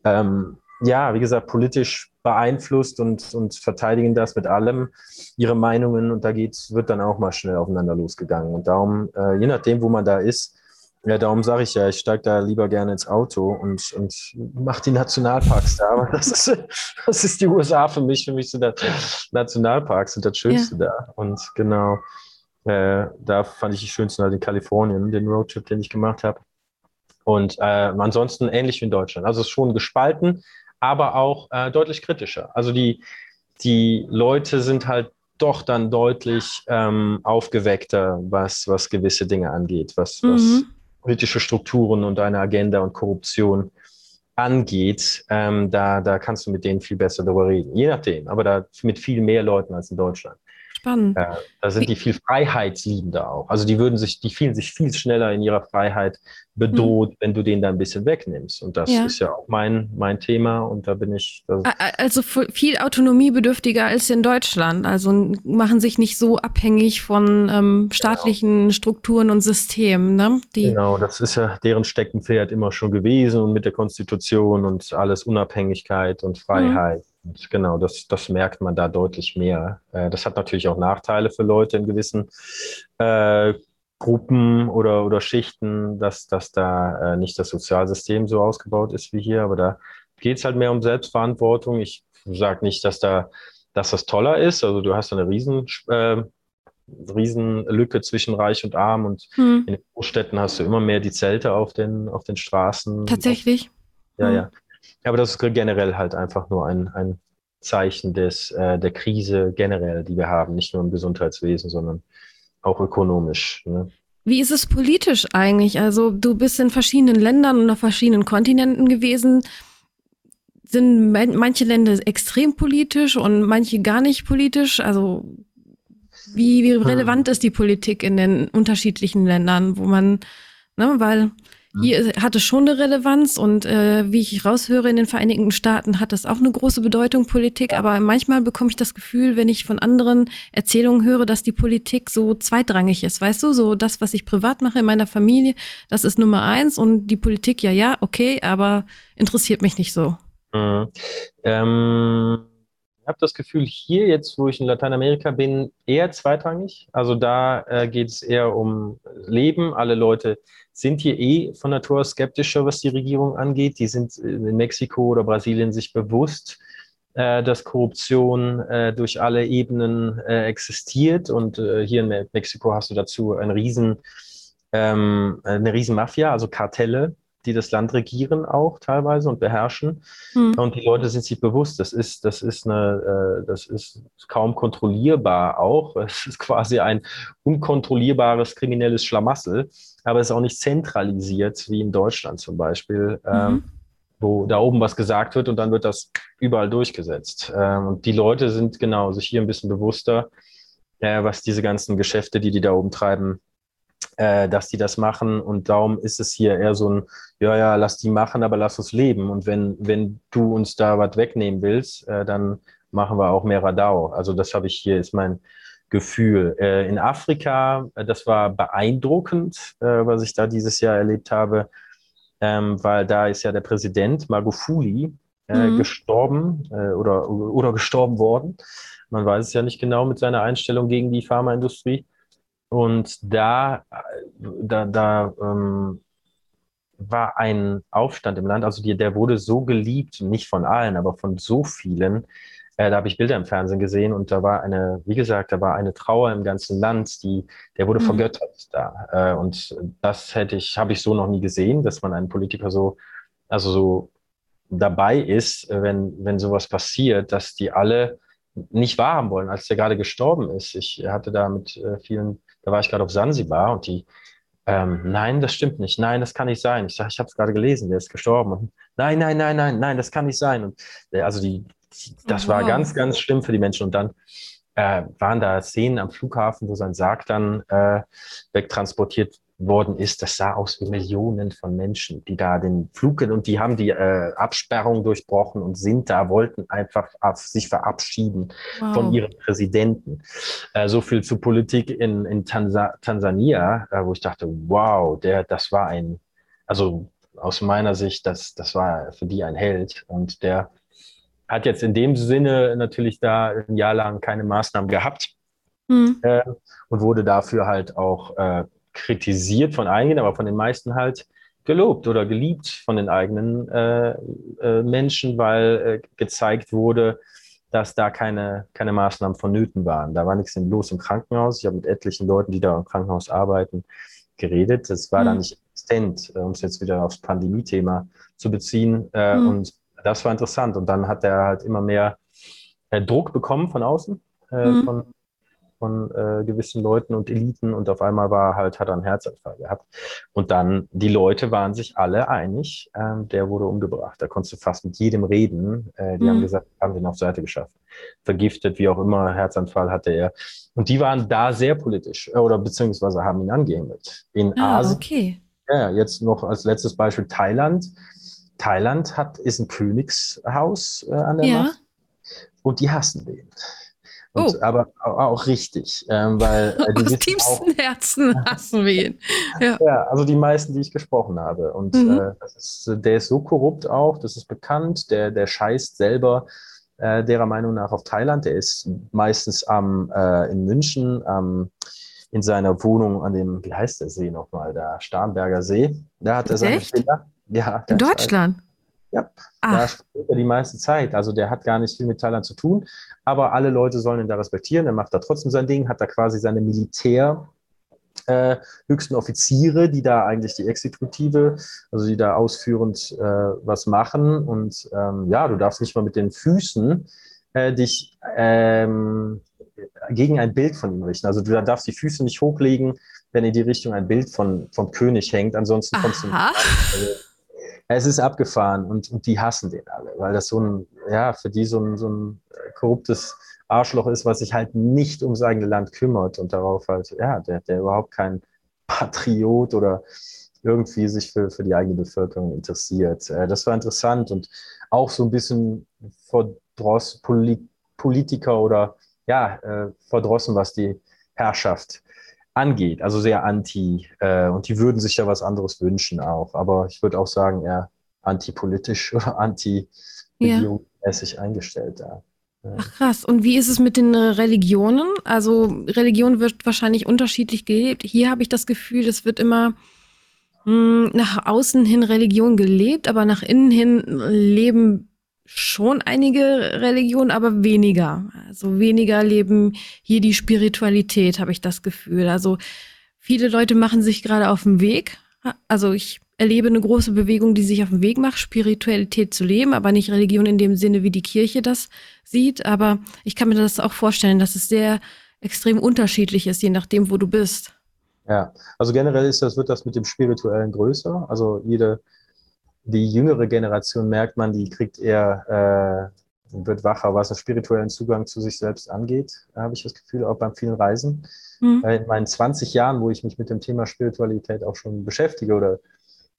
ähm, ja, wie gesagt, politisch beeinflusst und, und verteidigen das mit allem, ihre Meinungen und da geht's, wird dann auch mal schnell aufeinander losgegangen. Und darum, äh, je nachdem, wo man da ist, ja, darum sage ich ja, ich steige da lieber gerne ins Auto und, und mache die Nationalparks da. Aber das ist, das ist die USA für mich. Für mich sind das Nationalparks sind das Schönste ja. da. Und genau, äh, da fand ich die schönsten halt in Kalifornien, den Roadtrip, den ich gemacht habe. Und äh, ansonsten ähnlich wie in Deutschland. Also schon gespalten, aber auch äh, deutlich kritischer. Also die, die Leute sind halt doch dann deutlich ähm, aufgeweckter, was, was gewisse Dinge angeht, was, mhm. Politische Strukturen und eine Agenda und Korruption angeht, ähm, da, da kannst du mit denen viel besser darüber reden. Je nachdem, aber da mit viel mehr Leuten als in Deutschland. Spannend. Äh, da sind die viel freiheitsliebender auch. Also die würden sich, die fühlen sich viel schneller in ihrer Freiheit bedroht, mhm. wenn du den da ein bisschen wegnimmst. Und das ja. ist ja auch mein, mein Thema und da bin ich. Also viel autonomiebedürftiger als in Deutschland. Also machen sich nicht so abhängig von ähm, staatlichen genau. Strukturen und Systemen. Ne? Die genau, das ist ja deren Steckenpferd immer schon gewesen und mit der Konstitution und alles Unabhängigkeit und Freiheit. Mhm. Und genau, das, das merkt man da deutlich mehr. Äh, das hat natürlich auch Nachteile für Leute in gewissen äh, Gruppen oder, oder Schichten, dass, dass da äh, nicht das Sozialsystem so ausgebaut ist wie hier, aber da geht es halt mehr um Selbstverantwortung. Ich sage nicht, dass da dass das toller ist. Also du hast eine riesen, äh, Riesenlücke zwischen Reich und Arm und hm. in den Großstädten hast du immer mehr die Zelte auf den, auf den Straßen. Tatsächlich. Ja, hm. ja. Aber das ist generell halt einfach nur ein, ein Zeichen des, äh, der Krise generell, die wir haben, nicht nur im Gesundheitswesen, sondern auch ökonomisch. Ne? Wie ist es politisch eigentlich? Also du bist in verschiedenen Ländern und auf verschiedenen Kontinenten gewesen. Sind manche Länder extrem politisch und manche gar nicht politisch? Also wie, wie hm. relevant hm. ist die Politik in den unterschiedlichen Ländern, wo man, ne, weil hier hat es schon eine Relevanz und äh, wie ich raushöre, in den Vereinigten Staaten hat das auch eine große Bedeutung, Politik. Aber manchmal bekomme ich das Gefühl, wenn ich von anderen Erzählungen höre, dass die Politik so zweitrangig ist. Weißt du, so das, was ich privat mache in meiner Familie, das ist Nummer eins und die Politik, ja, ja, okay, aber interessiert mich nicht so. Mhm. Ähm habe das Gefühl, hier jetzt, wo ich in Lateinamerika bin, eher zweitrangig. Also da äh, geht es eher um Leben. Alle Leute sind hier eh von Natur aus skeptischer, was die Regierung angeht. Die sind in Mexiko oder Brasilien sich bewusst, äh, dass Korruption äh, durch alle Ebenen äh, existiert. Und äh, hier in Mexiko hast du dazu ein riesen, ähm, eine riesen Mafia, also Kartelle, die das Land regieren auch teilweise und beherrschen. Hm. Und die Leute sind sich bewusst, das ist, das ist eine, äh, das ist kaum kontrollierbar auch. Es ist quasi ein unkontrollierbares kriminelles Schlamassel, aber es ist auch nicht zentralisiert, wie in Deutschland zum Beispiel, ähm, mhm. wo da oben was gesagt wird und dann wird das überall durchgesetzt. Ähm, und die Leute sind genau sich hier ein bisschen bewusster, äh, was diese ganzen Geschäfte, die die da oben treiben, äh, dass die das machen. Und darum ist es hier eher so ein, ja, ja, lass die machen, aber lass uns leben. Und wenn, wenn du uns da was wegnehmen willst, äh, dann machen wir auch mehr Radau. Also das habe ich hier, ist mein Gefühl. Äh, in Afrika, äh, das war beeindruckend, äh, was ich da dieses Jahr erlebt habe, ähm, weil da ist ja der Präsident Magufuli äh, mhm. gestorben oder, oder gestorben worden. Man weiß es ja nicht genau mit seiner Einstellung gegen die Pharmaindustrie. Und da, da, da ähm, war ein Aufstand im Land, also die, der wurde so geliebt, nicht von allen, aber von so vielen. Äh, da habe ich Bilder im Fernsehen gesehen und da war eine, wie gesagt, da war eine Trauer im ganzen Land, die, der wurde mhm. vergöttert da. Äh, und das hätte ich, habe ich so noch nie gesehen, dass man einen Politiker so, also so dabei ist, wenn, wenn sowas passiert, dass die alle nicht wahrhaben wollen, als der gerade gestorben ist. Ich hatte da mit äh, vielen da war ich gerade auf Sansibar und die, ähm, nein, das stimmt nicht, nein, das kann nicht sein. Ich sage, ich habe es gerade gelesen, der ist gestorben. Und, nein, nein, nein, nein, nein, das kann nicht sein. Und äh, also die, die das wow. war ganz, ganz schlimm für die Menschen. Und dann äh, waren da Szenen am Flughafen, wo sein Sarg dann äh, wegtransportiert worden ist, das sah aus wie Millionen von Menschen, die da den Flug und die haben die äh, Absperrung durchbrochen und sind da, wollten einfach sich verabschieden wow. von ihrem Präsidenten. Äh, so viel zu Politik in, in Tansa Tansania, äh, wo ich dachte, wow, der, das war ein, also aus meiner Sicht, das, das war für die ein Held und der hat jetzt in dem Sinne natürlich da ein Jahr lang keine Maßnahmen gehabt. Mhm. Und wurde dafür halt auch äh, kritisiert von einigen, aber von den meisten halt gelobt oder geliebt von den eigenen äh, äh, Menschen, weil äh, gezeigt wurde, dass da keine, keine Maßnahmen vonnöten waren. Da war nichts los im Krankenhaus. Ich habe mit etlichen Leuten, die da im Krankenhaus arbeiten, geredet. Das war mhm. da nicht existent, äh, um es jetzt wieder aufs Pandemie-Thema zu beziehen. Äh, mhm. Und das war interessant. Und dann hat er halt immer mehr äh, Druck bekommen von außen, mhm. von von äh, gewissen Leuten und Eliten und auf einmal war halt, hat er einen Herzanfall gehabt. Und dann, die Leute waren sich alle einig, ähm, der wurde umgebracht. Da konntest du fast mit jedem reden. Äh, die mhm. haben gesagt, haben den auf Seite geschafft. Vergiftet, wie auch immer, Herzanfall hatte er. Und die waren da sehr politisch äh, oder beziehungsweise haben ihn angehimmelt. In ah, Asien. Okay. Ja, jetzt noch als letztes Beispiel Thailand. Thailand hat, ist ein Königshaus äh, an der ja. Macht und die hassen den. Und, oh. Aber auch richtig, ähm, weil äh, die aus tiefstem auch, Herzen hassen wir ihn. Ja. ja. also die meisten, die ich gesprochen habe. Und mhm. äh, ist, der ist so korrupt auch, das ist bekannt. Der, der scheißt selber äh, derer Meinung nach auf Thailand. Der ist meistens am äh, in München am in seiner Wohnung an dem, wie heißt der See nochmal, der Starnberger See. Da hat er seine Echt? Ja, in Deutschland. Ja, da spricht er die meiste Zeit. Also der hat gar nicht viel mit Thailand zu tun, aber alle Leute sollen ihn da respektieren. Er macht da trotzdem sein Ding, hat da quasi seine Militär, äh, höchsten Offiziere, die da eigentlich die Exekutive, also die da ausführend äh, was machen. Und ähm, ja, du darfst nicht mal mit den Füßen äh, dich ähm, gegen ein Bild von ihm richten. Also du darfst die Füße nicht hochlegen, wenn in die Richtung ein Bild von, vom König hängt. Ansonsten kommst Aha. du nicht. Es ist abgefahren und, und die hassen den alle, weil das so ein, ja, für die so ein, so ein korruptes Arschloch ist, was sich halt nicht ums eigene Land kümmert und darauf halt, ja, der, der überhaupt kein Patriot oder irgendwie sich für, für die eigene Bevölkerung interessiert. Äh, das war interessant und auch so ein bisschen verdross, Poli Politiker oder ja, äh, verdrossen, was die Herrschaft angeht. Also sehr anti äh, und die würden sich ja was anderes wünschen auch. Aber ich würde auch sagen, eher antipolitisch oder anti-regierungsmäßig ja. eingestellt da. Ach krass. Und wie ist es mit den äh, Religionen? Also Religion wird wahrscheinlich unterschiedlich gelebt. Hier habe ich das Gefühl, es wird immer mh, hm, nach außen hin Religion gelebt, aber nach innen hin leben schon einige Religionen, aber weniger. Also weniger leben hier die Spiritualität, habe ich das Gefühl. Also viele Leute machen sich gerade auf den Weg. Also ich erlebe eine große Bewegung, die sich auf den Weg macht, Spiritualität zu leben, aber nicht Religion in dem Sinne, wie die Kirche das sieht. Aber ich kann mir das auch vorstellen, dass es sehr extrem unterschiedlich ist, je nachdem, wo du bist. Ja, also generell ist das, wird das mit dem Spirituellen größer. Also jede, die jüngere Generation merkt man, die kriegt eher, äh, wird wacher, was den spirituellen Zugang zu sich selbst angeht, habe ich das Gefühl, auch beim vielen Reisen. Mhm. In meinen 20 Jahren, wo ich mich mit dem Thema Spiritualität auch schon beschäftige oder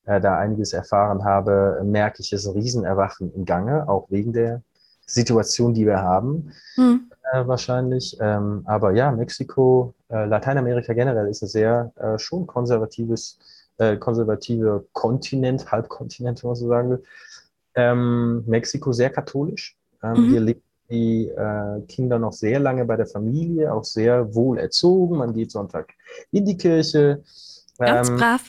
äh, da einiges erfahren habe, merke ich, es ist ein Riesenerwachen im Gange, auch wegen der Situation, die wir haben, hm. äh, wahrscheinlich. Ähm, aber ja, Mexiko, äh, Lateinamerika generell ist ein sehr äh, schon konservatives, äh, konservative Kontinent, Halbkontinent, wenn man so sagen will. Ähm, Mexiko sehr katholisch. Ähm, mhm. Hier leben die äh, Kinder noch sehr lange bei der Familie, auch sehr wohl erzogen. Man geht Sonntag in die Kirche. Ganz ähm, brav.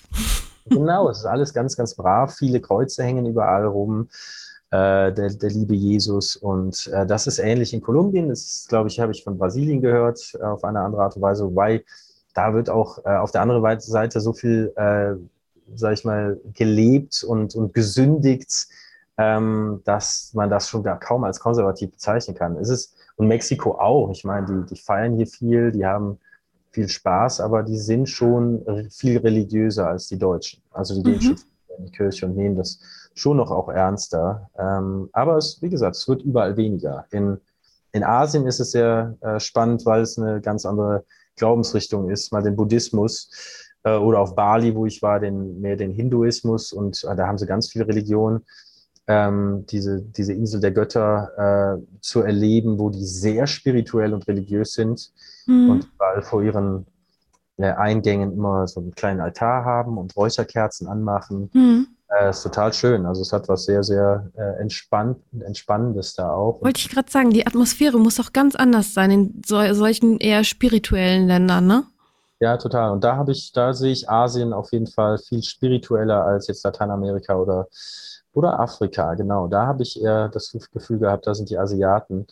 Genau, es ist alles ganz, ganz brav. Viele Kreuze hängen überall rum. Äh, der, der liebe Jesus. Und äh, das ist ähnlich in Kolumbien. Das glaube ich, habe ich von Brasilien gehört, auf eine andere Art und Weise. Wobei da wird auch äh, auf der anderen Seite so viel, äh, sage ich mal, gelebt und, und gesündigt, ähm, dass man das schon gar kaum als konservativ bezeichnen kann. Es ist, und Mexiko auch. Ich meine, die, die feiern hier viel, die haben viel Spaß, aber die sind schon viel religiöser als die Deutschen. Also die gehen mhm. schon in die Kirche und nehmen das schon noch auch ernster. Ähm, aber es, wie gesagt, es wird überall weniger. In, in Asien ist es sehr äh, spannend, weil es eine ganz andere Glaubensrichtung ist, mal den Buddhismus äh, oder auf Bali, wo ich war, den, mehr den Hinduismus und äh, da haben sie ganz viele Religionen. Ähm, diese, diese Insel der Götter äh, zu erleben, wo die sehr spirituell und religiös sind mhm. und überall vor ihren äh, Eingängen immer so einen kleinen Altar haben und Räucherkerzen anmachen. Mhm. Äh, ist total schön. Also es hat was sehr, sehr äh, entspannt, Entspannendes da auch. Wollte ich gerade sagen, die Atmosphäre muss auch ganz anders sein in so, solchen eher spirituellen Ländern, ne? Ja, total. Und da habe ich, da sehe ich Asien auf jeden Fall viel spiritueller als jetzt Lateinamerika oder oder Afrika, genau. Da habe ich eher das Gefühl gehabt, da sind die Asiaten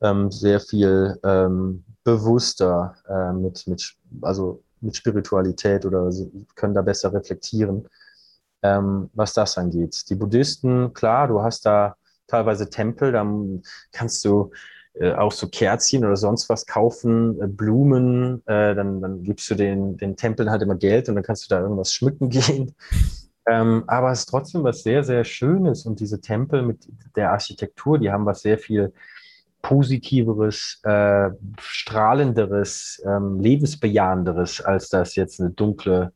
ähm, sehr viel ähm, bewusster äh, mit, mit, also mit Spiritualität oder können da besser reflektieren, ähm, was das angeht. Die Buddhisten, klar, du hast da teilweise Tempel, da kannst du äh, auch so Kerzchen oder sonst was kaufen, äh, Blumen, äh, dann, dann gibst du den, den Tempeln halt immer Geld und dann kannst du da irgendwas schmücken gehen. Ähm, aber es ist trotzdem was sehr, sehr Schönes und diese Tempel mit der Architektur, die haben was sehr viel positiveres, äh, strahlenderes, ähm, lebensbejahenderes, als das jetzt eine dunkle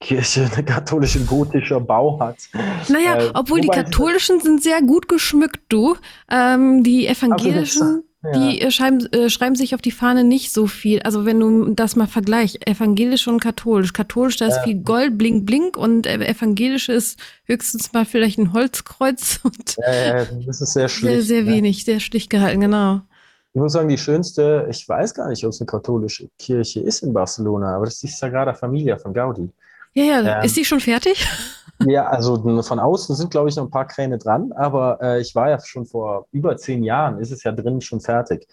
Kirche, eine katholische gotischer Bau hat. Naja, äh, obwohl die katholischen sind sehr gut geschmückt, du. Ähm, die evangelischen die äh, schreiben, äh, schreiben sich auf die Fahne nicht so viel. Also wenn du das mal vergleichst, evangelisch und katholisch. Katholisch, da ist ja. viel Gold, blink, blink und evangelisch ist höchstens mal vielleicht ein Holzkreuz. Und ja, ja, das ist sehr schlicht. Sehr, sehr ne? wenig, sehr schlicht gehalten, genau. Ich muss sagen, die schönste, ich weiß gar nicht, ob es eine katholische Kirche ist in Barcelona, aber das ist die Sagrada Familia von Gaudi. Ja, ja, ähm, ist die schon fertig? Ja, also von außen sind, glaube ich, noch ein paar Kräne dran, aber äh, ich war ja schon vor über zehn Jahren, ist es ja drinnen schon fertig.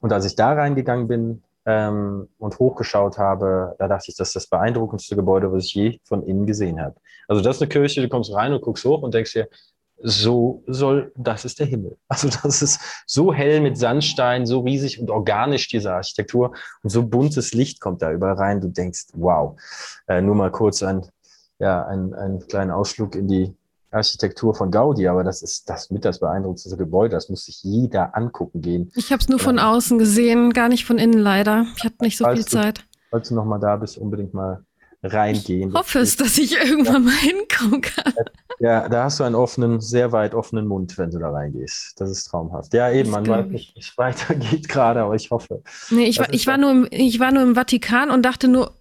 Und als ich da reingegangen bin ähm, und hochgeschaut habe, da dachte ich, das ist das beeindruckendste Gebäude, was ich je von innen gesehen habe. Also das ist eine Kirche, du kommst rein und guckst hoch und denkst dir, so soll, das ist der Himmel. Also das ist so hell mit Sandstein, so riesig und organisch diese Architektur und so buntes Licht kommt da überall rein. Du denkst, wow. Äh, nur mal kurz ein, ja, ein, ein kleinen Ausflug in die Architektur von Gaudi, aber das ist das mit das beeindruckendste Gebäude. Das muss sich jeder angucken gehen. Ich habe es nur von außen gesehen, gar nicht von innen leider. Ich hatte nicht so falls viel Zeit. falls du noch mal da bist, unbedingt mal reingehen. Ich hoffe es, dass ich irgendwann ja. mal hinkommen kann. Ja, da hast du einen offenen, sehr weit offenen Mund, wenn du da reingehst. Das ist traumhaft. Ja, eben, man weiß nicht, wie es weitergeht gerade, aber ich hoffe. Nee, ich, war, ich, war nur im, ich war nur im Vatikan und dachte nur,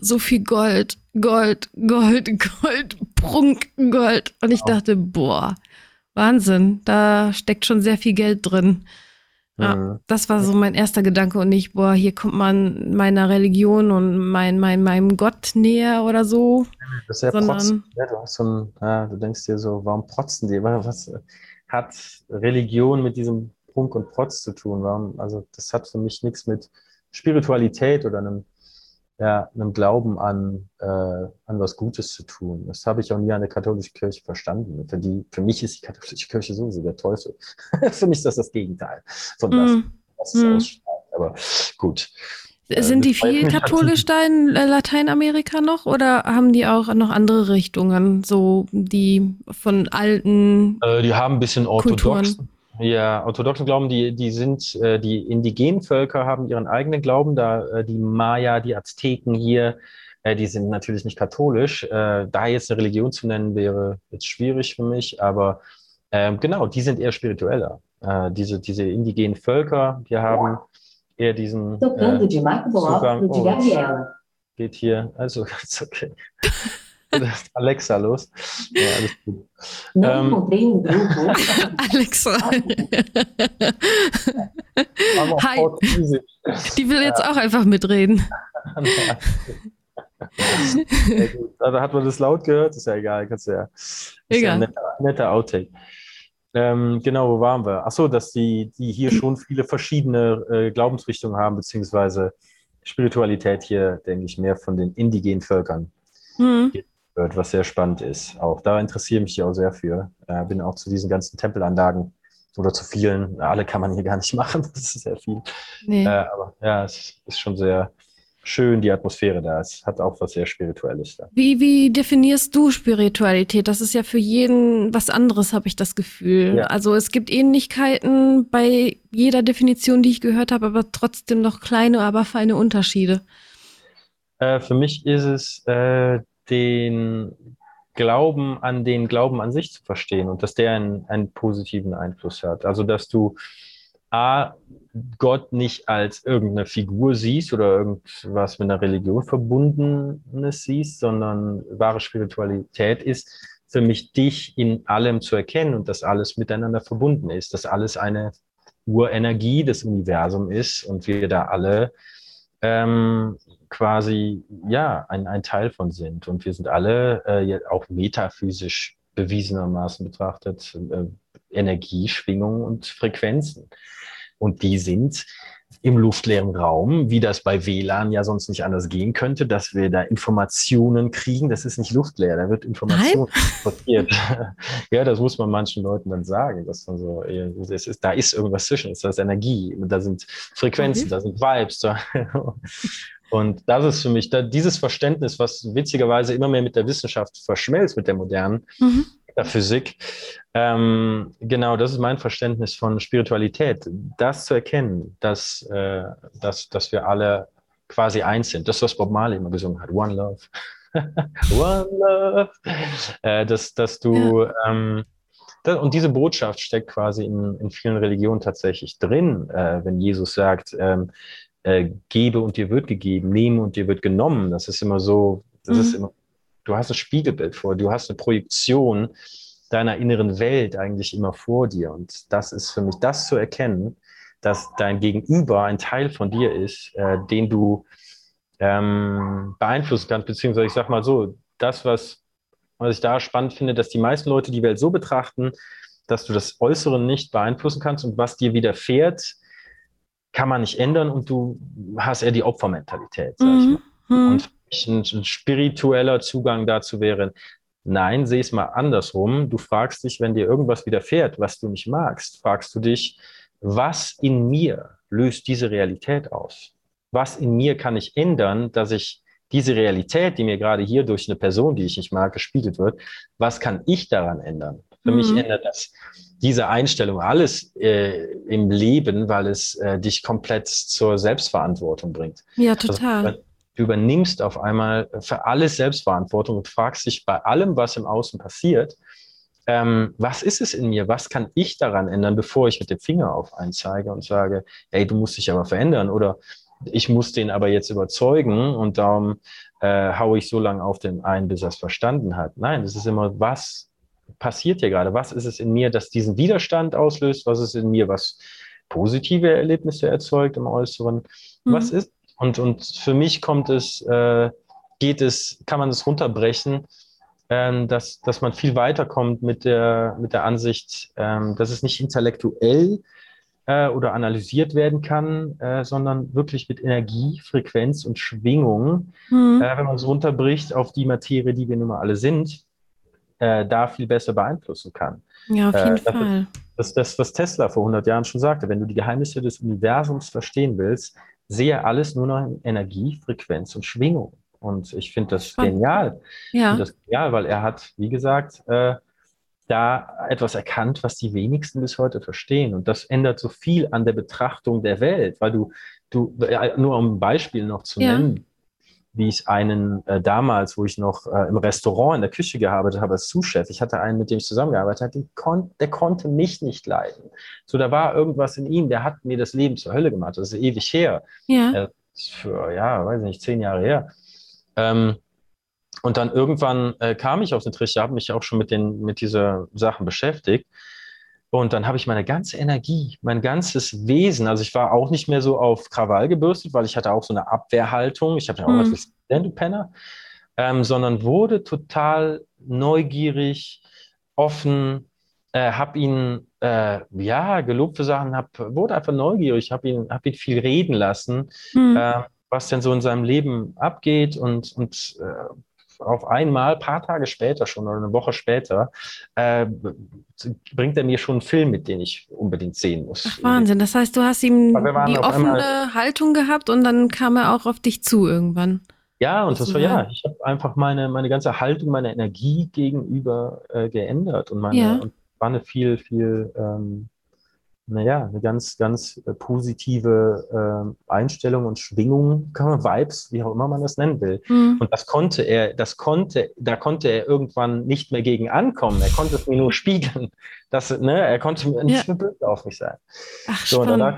so viel Gold, Gold, Gold, Gold, Prunk, Gold. Und ich dachte, boah, Wahnsinn, da steckt schon sehr viel Geld drin. Ja, mhm. das war so mein erster Gedanke und nicht, boah, hier kommt man meiner Religion und mein, mein, meinem Gott näher oder so. Das ist ja sondern, protzen. Ja, du, hast so ein, ja, du denkst dir so, warum protzen die? Was hat Religion mit diesem Prunk und Protz zu tun? Warum, also das hat für mich nichts mit Spiritualität oder einem ja, einem Glauben an, äh, an was Gutes zu tun. Das habe ich auch nie an der katholischen Kirche verstanden. Für, die, für mich ist die katholische Kirche sowieso der Teufel. für mich ist das das Gegenteil von das, mm. was es mm. ausstrahlt. Aber gut. Äh, Sind die viel katholisch da in äh, Lateinamerika noch oder haben die auch noch andere Richtungen, so die von alten? Äh, die haben ein bisschen orthodox, ja, orthodoxen Glauben, die, die sind, äh, die indigenen Völker haben ihren eigenen Glauben, da äh, die Maya, die Azteken hier, äh, die sind natürlich nicht katholisch. Äh, da jetzt eine Religion zu nennen, wäre jetzt schwierig für mich, aber äh, genau, die sind eher spiritueller. Äh, diese, diese indigenen Völker, die haben eher diesen äh, Zugang. Oh, geht hier, also ist okay. Alexa los. Ja, alles gut. Ähm, Alexa. Hi. Die will jetzt auch einfach mitreden. da hat man das laut gehört, ist ja egal, kannst du ja. Egal. Ja ein netter, netter Outtake. Ähm, genau, wo waren wir? Achso, dass die, die hier schon viele verschiedene äh, Glaubensrichtungen haben, beziehungsweise Spiritualität hier, denke ich, mehr von den indigenen Völkern. Mhm wird, was sehr spannend ist. Auch da interessiere ich mich auch sehr für. Äh, bin auch zu diesen ganzen Tempelanlagen oder zu vielen. Alle kann man hier gar nicht machen, das ist sehr viel. Nee. Äh, aber ja, es ist schon sehr schön, die Atmosphäre da. Es hat auch was sehr Spirituelles da. Wie, wie definierst du Spiritualität? Das ist ja für jeden was anderes, habe ich das Gefühl. Ja. Also es gibt Ähnlichkeiten bei jeder Definition, die ich gehört habe, aber trotzdem noch kleine, aber feine Unterschiede. Äh, für mich ist es äh, den Glauben an den Glauben an sich zu verstehen und dass der einen, einen positiven Einfluss hat. Also dass du A, Gott nicht als irgendeine Figur siehst oder irgendwas mit einer Religion verbundenes siehst, sondern wahre Spiritualität ist für mich dich in allem zu erkennen und dass alles miteinander verbunden ist, dass alles eine Urenergie des Universums ist und wir da alle ähm, quasi ja ein, ein Teil von sind. Und wir sind alle äh, auch metaphysisch bewiesenermaßen betrachtet äh, Energieschwingungen und Frequenzen. Und die sind im luftleeren Raum, wie das bei WLAN ja sonst nicht anders gehen könnte, dass wir da Informationen kriegen. Das ist nicht luftleer, da wird Information transportiert. ja, das muss man manchen Leuten dann sagen, dass man so, das ist, da ist irgendwas zwischen, da ist Energie, da sind Frequenzen, mhm. da sind Vibes. Da. Und das ist für mich da, dieses Verständnis, was witzigerweise immer mehr mit der Wissenschaft verschmelzt, mit der modernen, mhm der Physik. Ähm, genau, das ist mein Verständnis von Spiritualität. Das zu erkennen, dass, äh, dass, dass wir alle quasi eins sind. Das, was Bob Marley immer gesungen hat. One Love. One Love. Äh, dass, dass du, ja. ähm, und diese Botschaft steckt quasi in, in vielen Religionen tatsächlich drin, äh, wenn Jesus sagt, ähm, äh, gebe und dir wird gegeben, nehme und dir wird genommen. Das ist immer so, das mhm. ist immer du hast ein Spiegelbild vor, du hast eine Projektion deiner inneren Welt eigentlich immer vor dir. Und das ist für mich das zu erkennen, dass dein Gegenüber ein Teil von dir ist, äh, den du ähm, beeinflussen kannst, beziehungsweise ich sag mal so, das, was was ich da spannend finde, dass die meisten Leute die Welt so betrachten, dass du das Äußere nicht beeinflussen kannst und was dir widerfährt, kann man nicht ändern und du hast eher die Opfermentalität, sag ich mhm. mal. Mhm. Und ein, ein spiritueller Zugang dazu wäre, nein, sehe es mal andersrum. Du fragst dich, wenn dir irgendwas widerfährt, was du nicht magst, fragst du dich, was in mir löst diese Realität aus? Was in mir kann ich ändern, dass ich diese Realität, die mir gerade hier durch eine Person, die ich nicht mag, gespiegelt wird, was kann ich daran ändern? Für mhm. mich ändert das diese Einstellung alles äh, im Leben, weil es äh, dich komplett zur Selbstverantwortung bringt. Ja, also, total. Also, du übernimmst auf einmal für alles Selbstverantwortung und fragst dich bei allem, was im Außen passiert, ähm, was ist es in mir? Was kann ich daran ändern, bevor ich mit dem Finger auf einen zeige und sage, hey, du musst dich aber verändern oder ich muss den aber jetzt überzeugen und darum äh, haue ich so lange auf den einen, bis er es verstanden hat. Nein, es ist immer, was passiert hier gerade? Was ist es in mir, das diesen Widerstand auslöst? Was ist in mir, was positive Erlebnisse erzeugt im Äußeren? Mhm. Was ist? Und, und für mich kommt es, äh, geht es, kann man es runterbrechen, ähm, dass, dass man viel weiterkommt mit der, mit der Ansicht, ähm, dass es nicht intellektuell äh, oder analysiert werden kann, äh, sondern wirklich mit Energie, Frequenz und Schwingung, mhm. äh, wenn man es runterbricht auf die Materie, die wir nun mal alle sind, äh, da viel besser beeinflussen kann. Ja, auf jeden äh, Fall. Das das, was Tesla vor 100 Jahren schon sagte. Wenn du die Geheimnisse des Universums verstehen willst, sehe alles nur noch in Energie, Frequenz und Schwingung. Und ich finde das Spannend. genial. Ja. Ich finde das genial, weil er hat, wie gesagt, äh, da etwas erkannt, was die wenigsten bis heute verstehen. Und das ändert so viel an der Betrachtung der Welt, weil du, du, nur um ein Beispiel noch zu ja. nennen, wie ich einen äh, damals, wo ich noch äh, im Restaurant in der Küche gearbeitet habe als Zuschef, ich hatte einen, mit dem ich zusammengearbeitet habe, kon der konnte mich nicht leiden. So, da war irgendwas in ihm, der hat mir das Leben zur Hölle gemacht. Das ist ewig her. Ja. Äh, für, ja, weiß nicht, zehn Jahre her. Ähm, und dann irgendwann äh, kam ich auf den Trichter, habe mich auch schon mit, den, mit dieser Sachen beschäftigt. Und dann habe ich meine ganze Energie, mein ganzes Wesen, also ich war auch nicht mehr so auf Krawall gebürstet, weil ich hatte auch so eine Abwehrhaltung. Ich habe ja auch mhm. was denn, du Penner? Ähm, sondern wurde total neugierig, offen, äh, habe ihn äh, ja gelobt für Sachen, hab, wurde einfach neugierig, habe ihn, hab ihn viel reden lassen, mhm. äh, was denn so in seinem Leben abgeht und, und äh, auf einmal, paar Tage später schon oder eine Woche später, äh, bringt er mir schon einen Film mit, den ich unbedingt sehen muss. Ach, Wahnsinn, das heißt, du hast ihm die offene Haltung gehabt und dann kam er auch auf dich zu irgendwann. Ja, und das war ja, ich habe einfach meine, meine ganze Haltung, meine Energie gegenüber äh, geändert und meine ja. und war eine viel, viel ähm, naja, eine ganz, ganz äh, positive äh, Einstellung und Schwingung, kann man Vibes, wie auch immer man das nennen will. Mhm. Und das konnte er, das konnte, da konnte er irgendwann nicht mehr gegen ankommen. Er konnte es mir nur spiegeln. Das, ne, er konnte nicht ja. mehr böse auf mich sein. Ach, so, und dann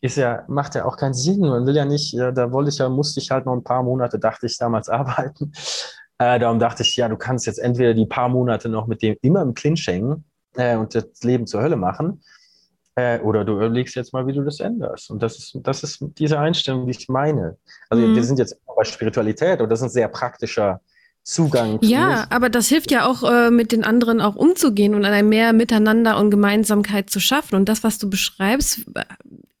ist ja, macht ja auch keinen Sinn. Man will ja nicht, ja, da wollte ich ja, musste ich halt noch ein paar Monate, dachte ich, damals arbeiten. Äh, darum dachte ich, ja, du kannst jetzt entweder die paar Monate noch mit dem immer im Clinch hängen äh, und das Leben zur Hölle machen äh, oder du überlegst jetzt mal, wie du das änderst. Und das ist, das ist diese Einstellung, die ich meine. Also mhm. wir sind jetzt bei Spiritualität und das ist ein sehr praktischer Zugang. Ja, mich. aber das hilft ja auch, äh, mit den anderen auch umzugehen und ein mehr Miteinander und Gemeinsamkeit zu schaffen. Und das, was du beschreibst,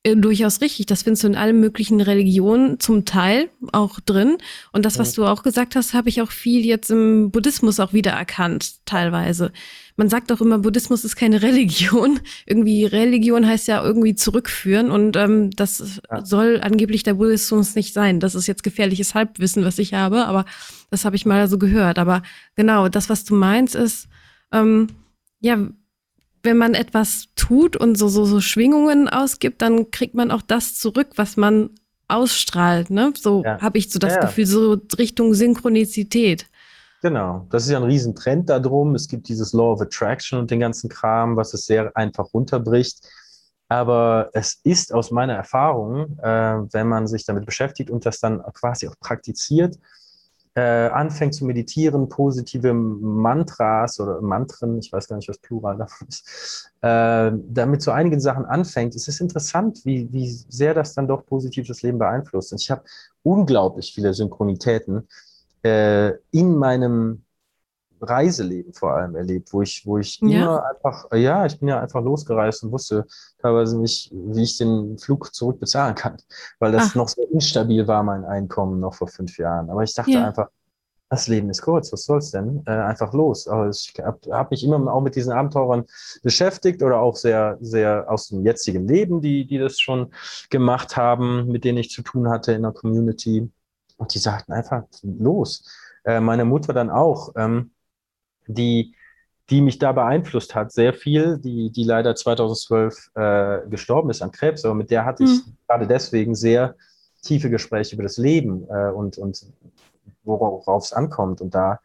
äh, durchaus richtig. Das findest du in allen möglichen Religionen zum Teil auch drin. Und das, was du auch gesagt hast, habe ich auch viel jetzt im Buddhismus auch wieder erkannt, teilweise man sagt doch immer, Buddhismus ist keine Religion. Irgendwie Religion heißt ja irgendwie zurückführen und ähm, das ja. soll angeblich der Buddhismus nicht sein. Das ist jetzt gefährliches Halbwissen, was ich habe, aber das habe ich mal so gehört. Aber genau, das, was du meinst, ist, ähm, ja, wenn man etwas tut und so, so, so Schwingungen ausgibt, dann kriegt man auch das zurück, was man ausstrahlt. Ne? So ja. habe ich so das ja. Gefühl, so Richtung Synchronizität. Genau, das ist ja ein Riesentrend darum. Es gibt dieses Law of Attraction und den ganzen Kram, was es sehr einfach runterbricht. Aber es ist aus meiner Erfahrung, äh, wenn man sich damit beschäftigt und das dann quasi auch praktiziert, äh, anfängt zu meditieren, positive Mantras oder Mantren, ich weiß gar nicht, was Plural davon ist, äh, damit so einigen Sachen anfängt, es ist interessant, wie, wie sehr das dann doch positiv das Leben beeinflusst. Und ich habe unglaublich viele Synchronitäten äh, in meinem Reiseleben vor allem erlebt, wo ich, wo ich ja. immer einfach, ja, ich bin ja einfach losgereist und wusste teilweise nicht, wie ich den Flug zurück bezahlen kann, weil das Ach. noch so instabil war, mein Einkommen noch vor fünf Jahren. Aber ich dachte ja. einfach, das Leben ist kurz, was soll's denn? Äh, einfach los. Aber ich habe hab mich immer auch mit diesen Abenteurern beschäftigt oder auch sehr, sehr aus dem jetzigen Leben, die, die das schon gemacht haben, mit denen ich zu tun hatte in der Community. Und die sagten einfach, los. Äh, meine Mutter dann auch, ähm, die, die mich da beeinflusst hat, sehr viel, die, die leider 2012 äh, gestorben ist an Krebs, aber mit der hatte ich mhm. gerade deswegen sehr tiefe Gespräche über das Leben äh, und, und worauf es ankommt. Und da,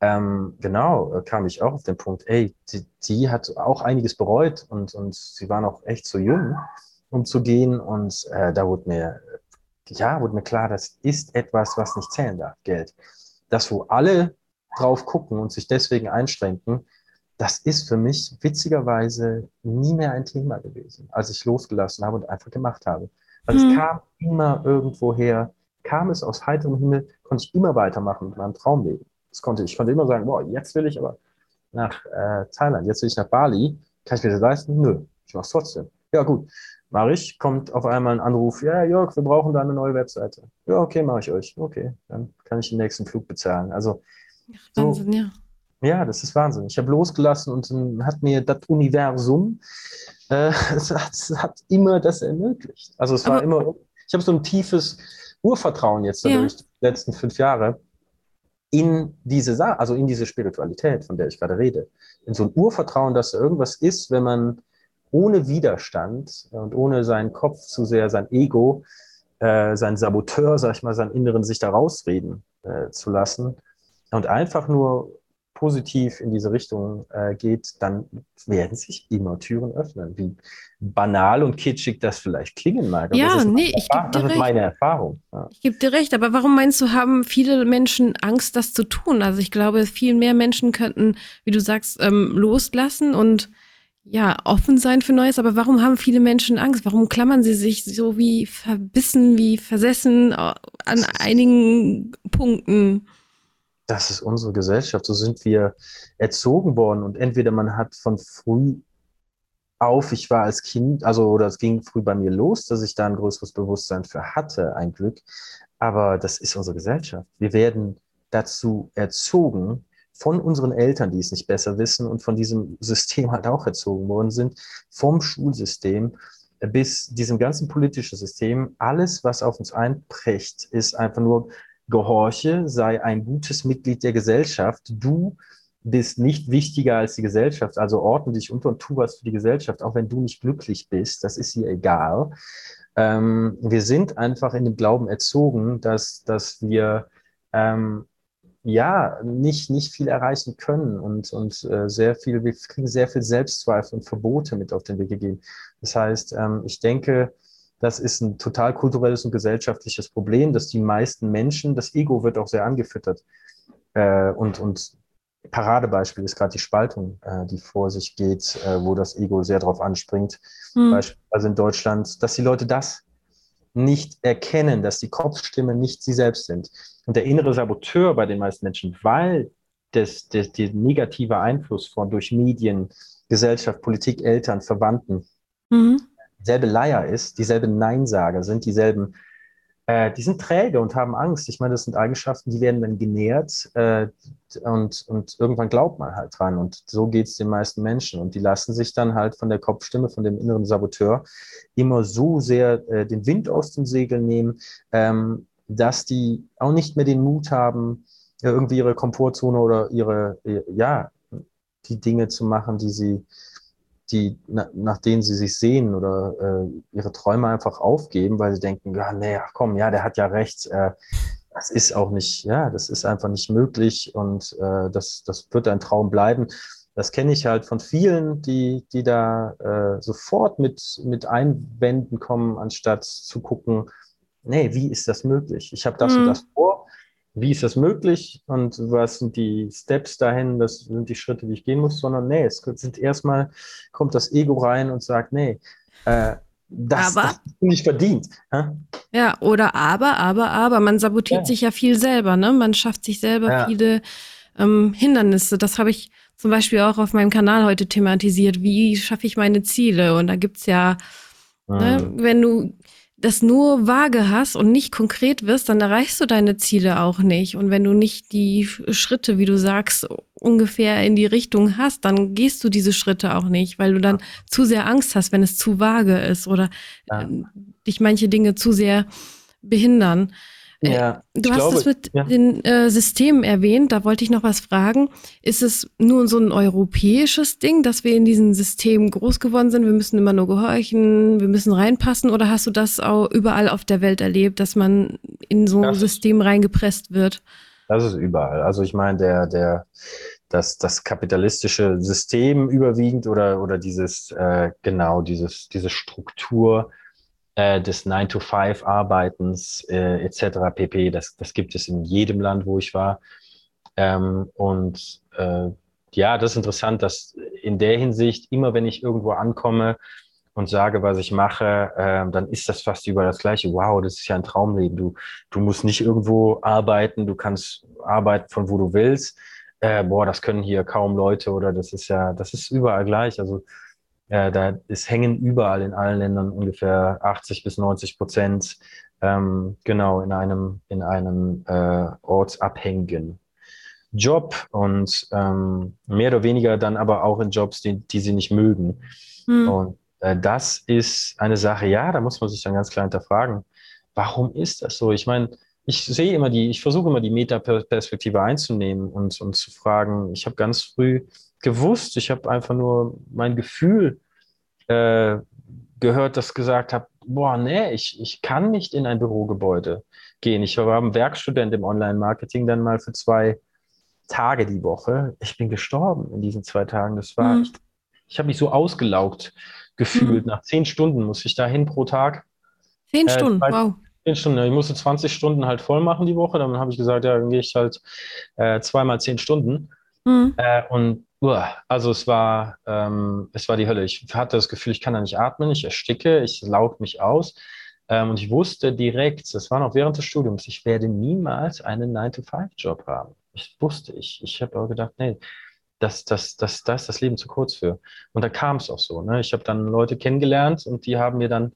ähm, genau, äh, kam ich auch auf den Punkt, ey, die, die hat auch einiges bereut und, und sie waren auch echt zu jung, um zu gehen. Und äh, da wurde mir, ja, wurde mir klar, das ist etwas, was nicht zählen darf, Geld. Das, wo alle drauf gucken und sich deswegen einschränken, das ist für mich witzigerweise nie mehr ein Thema gewesen, als ich losgelassen habe und einfach gemacht habe. Weil mhm. es kam immer irgendwo her, kam es aus heiterem Himmel, konnte ich immer weitermachen mit meinem Traumleben. Das konnte ich. konnte immer sagen, boah, jetzt will ich aber nach äh, Thailand, jetzt will ich nach Bali. Kann ich mir das leisten? Nö, ich mache es trotzdem. Ja, gut. Mache ich, kommt auf einmal ein Anruf, ja, Jörg, wir brauchen da eine neue Webseite. Ja, okay, mache ich euch. Okay, dann kann ich den nächsten Flug bezahlen. Also Wahnsinn, so, ja. Ja, das ist Wahnsinn. Ich habe losgelassen und dann hat mir das Universum, äh, es, hat, es hat immer das ermöglicht. Also es war Aber, immer, ich habe so ein tiefes Urvertrauen jetzt dadurch, ja. die letzten fünf Jahre, in diese Sache, also in diese Spiritualität, von der ich gerade rede. In so ein Urvertrauen, dass irgendwas ist, wenn man ohne Widerstand und ohne seinen Kopf zu sehr, sein Ego, äh, sein Saboteur, sag ich mal, seinen Inneren sich da rausreden äh, zu lassen und einfach nur positiv in diese Richtung äh, geht, dann werden sich immer Türen öffnen. Wie banal und kitschig das vielleicht klingen mag. ja, nee, ich gebe dir das recht. ist meine Erfahrung. Ja. Ich gebe dir recht, aber warum meinst du, haben viele Menschen Angst, das zu tun? Also ich glaube, viel mehr Menschen könnten, wie du sagst, ähm, loslassen und ja, offen sein für Neues, aber warum haben viele Menschen Angst? Warum klammern sie sich so wie verbissen, wie versessen äh, an einigen Punkten? Das ist unsere Gesellschaft, so sind wir erzogen worden. Und entweder man hat von früh auf, ich war als Kind, also oder es ging früh bei mir los, dass ich da ein größeres Bewusstsein für hatte, ein Glück. Aber das ist unsere Gesellschaft. Wir werden dazu erzogen von unseren Eltern, die es nicht besser wissen und von diesem System halt auch erzogen worden sind, vom Schulsystem bis diesem ganzen politischen System. Alles, was auf uns einprägt, ist einfach nur gehorche, sei ein gutes Mitglied der Gesellschaft. Du bist nicht wichtiger als die Gesellschaft, also ordne dich unter und tu was für die Gesellschaft, auch wenn du nicht glücklich bist, das ist ihr egal. Ähm, wir sind einfach in dem Glauben erzogen, dass, dass wir ähm, ja nicht, nicht viel erreichen können und, und äh, sehr viel, wir kriegen sehr viel Selbstzweifel und Verbote mit auf den Weg gegeben. Das heißt, ähm, ich denke, das ist ein total kulturelles und gesellschaftliches Problem, dass die meisten Menschen, das Ego wird auch sehr angefüttert. Äh, und, und Paradebeispiel ist gerade die Spaltung, äh, die vor sich geht, äh, wo das Ego sehr drauf anspringt. Hm. Beispielsweise in Deutschland, dass die Leute das nicht erkennen, dass die Kopfstimme nicht sie selbst sind. Und der innere Saboteur bei den meisten Menschen, weil das, das, der negative Einfluss von durch Medien, Gesellschaft, Politik, Eltern, Verwandten, mhm dieselbe Leier ist, dieselbe Neinsager sind, dieselben, äh, die sind träge und haben Angst. Ich meine, das sind Eigenschaften, die werden dann genährt äh, und, und irgendwann glaubt man halt dran. Und so geht es den meisten Menschen. Und die lassen sich dann halt von der Kopfstimme, von dem inneren Saboteur immer so sehr äh, den Wind aus den Segeln nehmen, ähm, dass die auch nicht mehr den Mut haben, irgendwie ihre Komfortzone oder ihre, ja, die Dinge zu machen, die sie, die, na, nach denen sie sich sehen oder äh, ihre Träume einfach aufgeben, weil sie denken, ja, nee, ach komm, ja, der hat ja recht. Äh, das ist auch nicht, ja, das ist einfach nicht möglich und äh, das, das wird ein Traum bleiben. Das kenne ich halt von vielen, die, die da äh, sofort mit, mit Einwänden kommen, anstatt zu gucken, nee, wie ist das möglich? Ich habe das mhm. und das vor wie ist das möglich und was sind die Steps dahin, das sind die Schritte, die ich gehen muss, sondern nee, es sind erstmal, kommt das Ego rein und sagt, nee, äh, das, aber, das nicht verdient. Ja? ja, oder aber, aber, aber, man sabotiert ja. sich ja viel selber, ne? Man schafft sich selber ja. viele ähm, Hindernisse. Das habe ich zum Beispiel auch auf meinem Kanal heute thematisiert. Wie schaffe ich meine Ziele? Und da gibt's ja, mhm. ne, wenn du das nur vage hast und nicht konkret wirst, dann erreichst du deine Ziele auch nicht. Und wenn du nicht die Schritte, wie du sagst, ungefähr in die Richtung hast, dann gehst du diese Schritte auch nicht, weil du dann ja. zu sehr Angst hast, wenn es zu vage ist oder ja. äh, dich manche Dinge zu sehr behindern. Äh, ja, du hast glaube, es mit ja. den äh, Systemen erwähnt, da wollte ich noch was fragen. Ist es nur so ein europäisches Ding, dass wir in diesen Systemen groß geworden sind? Wir müssen immer nur gehorchen, wir müssen reinpassen oder hast du das auch überall auf der Welt erlebt, dass man in so ein System reingepresst wird? Das ist überall. Also ich meine, der, der, das, das kapitalistische System überwiegend oder, oder dieses, äh, genau, dieses, diese Struktur, äh, des 9-to-5-Arbeitens äh, etc. pp. Das, das gibt es in jedem Land, wo ich war. Ähm, und äh, ja, das ist interessant, dass in der Hinsicht, immer wenn ich irgendwo ankomme und sage, was ich mache, äh, dann ist das fast überall das Gleiche. Wow, das ist ja ein Traumleben. Du, du musst nicht irgendwo arbeiten, du kannst arbeiten von wo du willst. Äh, boah, das können hier kaum Leute oder das ist ja, das ist überall gleich. Also äh, da ist hängen überall in allen Ländern ungefähr 80 bis 90 Prozent ähm, genau in einem in einem äh, ortsabhängigen Job und ähm, mehr oder weniger dann aber auch in Jobs, die, die sie nicht mögen. Hm. Und äh, das ist eine Sache, ja, da muss man sich dann ganz klar hinterfragen, warum ist das so? Ich meine, ich sehe immer die, ich versuche immer die Metaperspektive einzunehmen und, und zu fragen, ich habe ganz früh gewusst. Ich habe einfach nur mein Gefühl äh, gehört, das gesagt habe, boah, nee, ich, ich kann nicht in ein Bürogebäude gehen. Ich war ein Werkstudent im Online-Marketing dann mal für zwei Tage die Woche. Ich bin gestorben in diesen zwei Tagen. Das war, mhm. ich, ich habe mich so ausgelaugt gefühlt. Mhm. Nach zehn Stunden muss ich dahin pro Tag. Zehn äh, Stunden, wow. Zehn Stunden. Ich musste 20 Stunden halt voll machen die Woche. Dann habe ich gesagt, ja, dann gehe ich halt äh, zweimal zehn Stunden. Mhm. Äh, und also es war, ähm, es war die Hölle. Ich hatte das Gefühl, ich kann da nicht atmen, ich ersticke, ich laug mich aus. Ähm, und ich wusste direkt, das war noch während des Studiums, ich werde niemals einen 9-to-5-Job haben. Ich wusste, ich, ich habe aber gedacht, nee, das, das, das, das ist das Leben zu kurz für. Und da kam es auch so. Ne? Ich habe dann Leute kennengelernt und die haben mir dann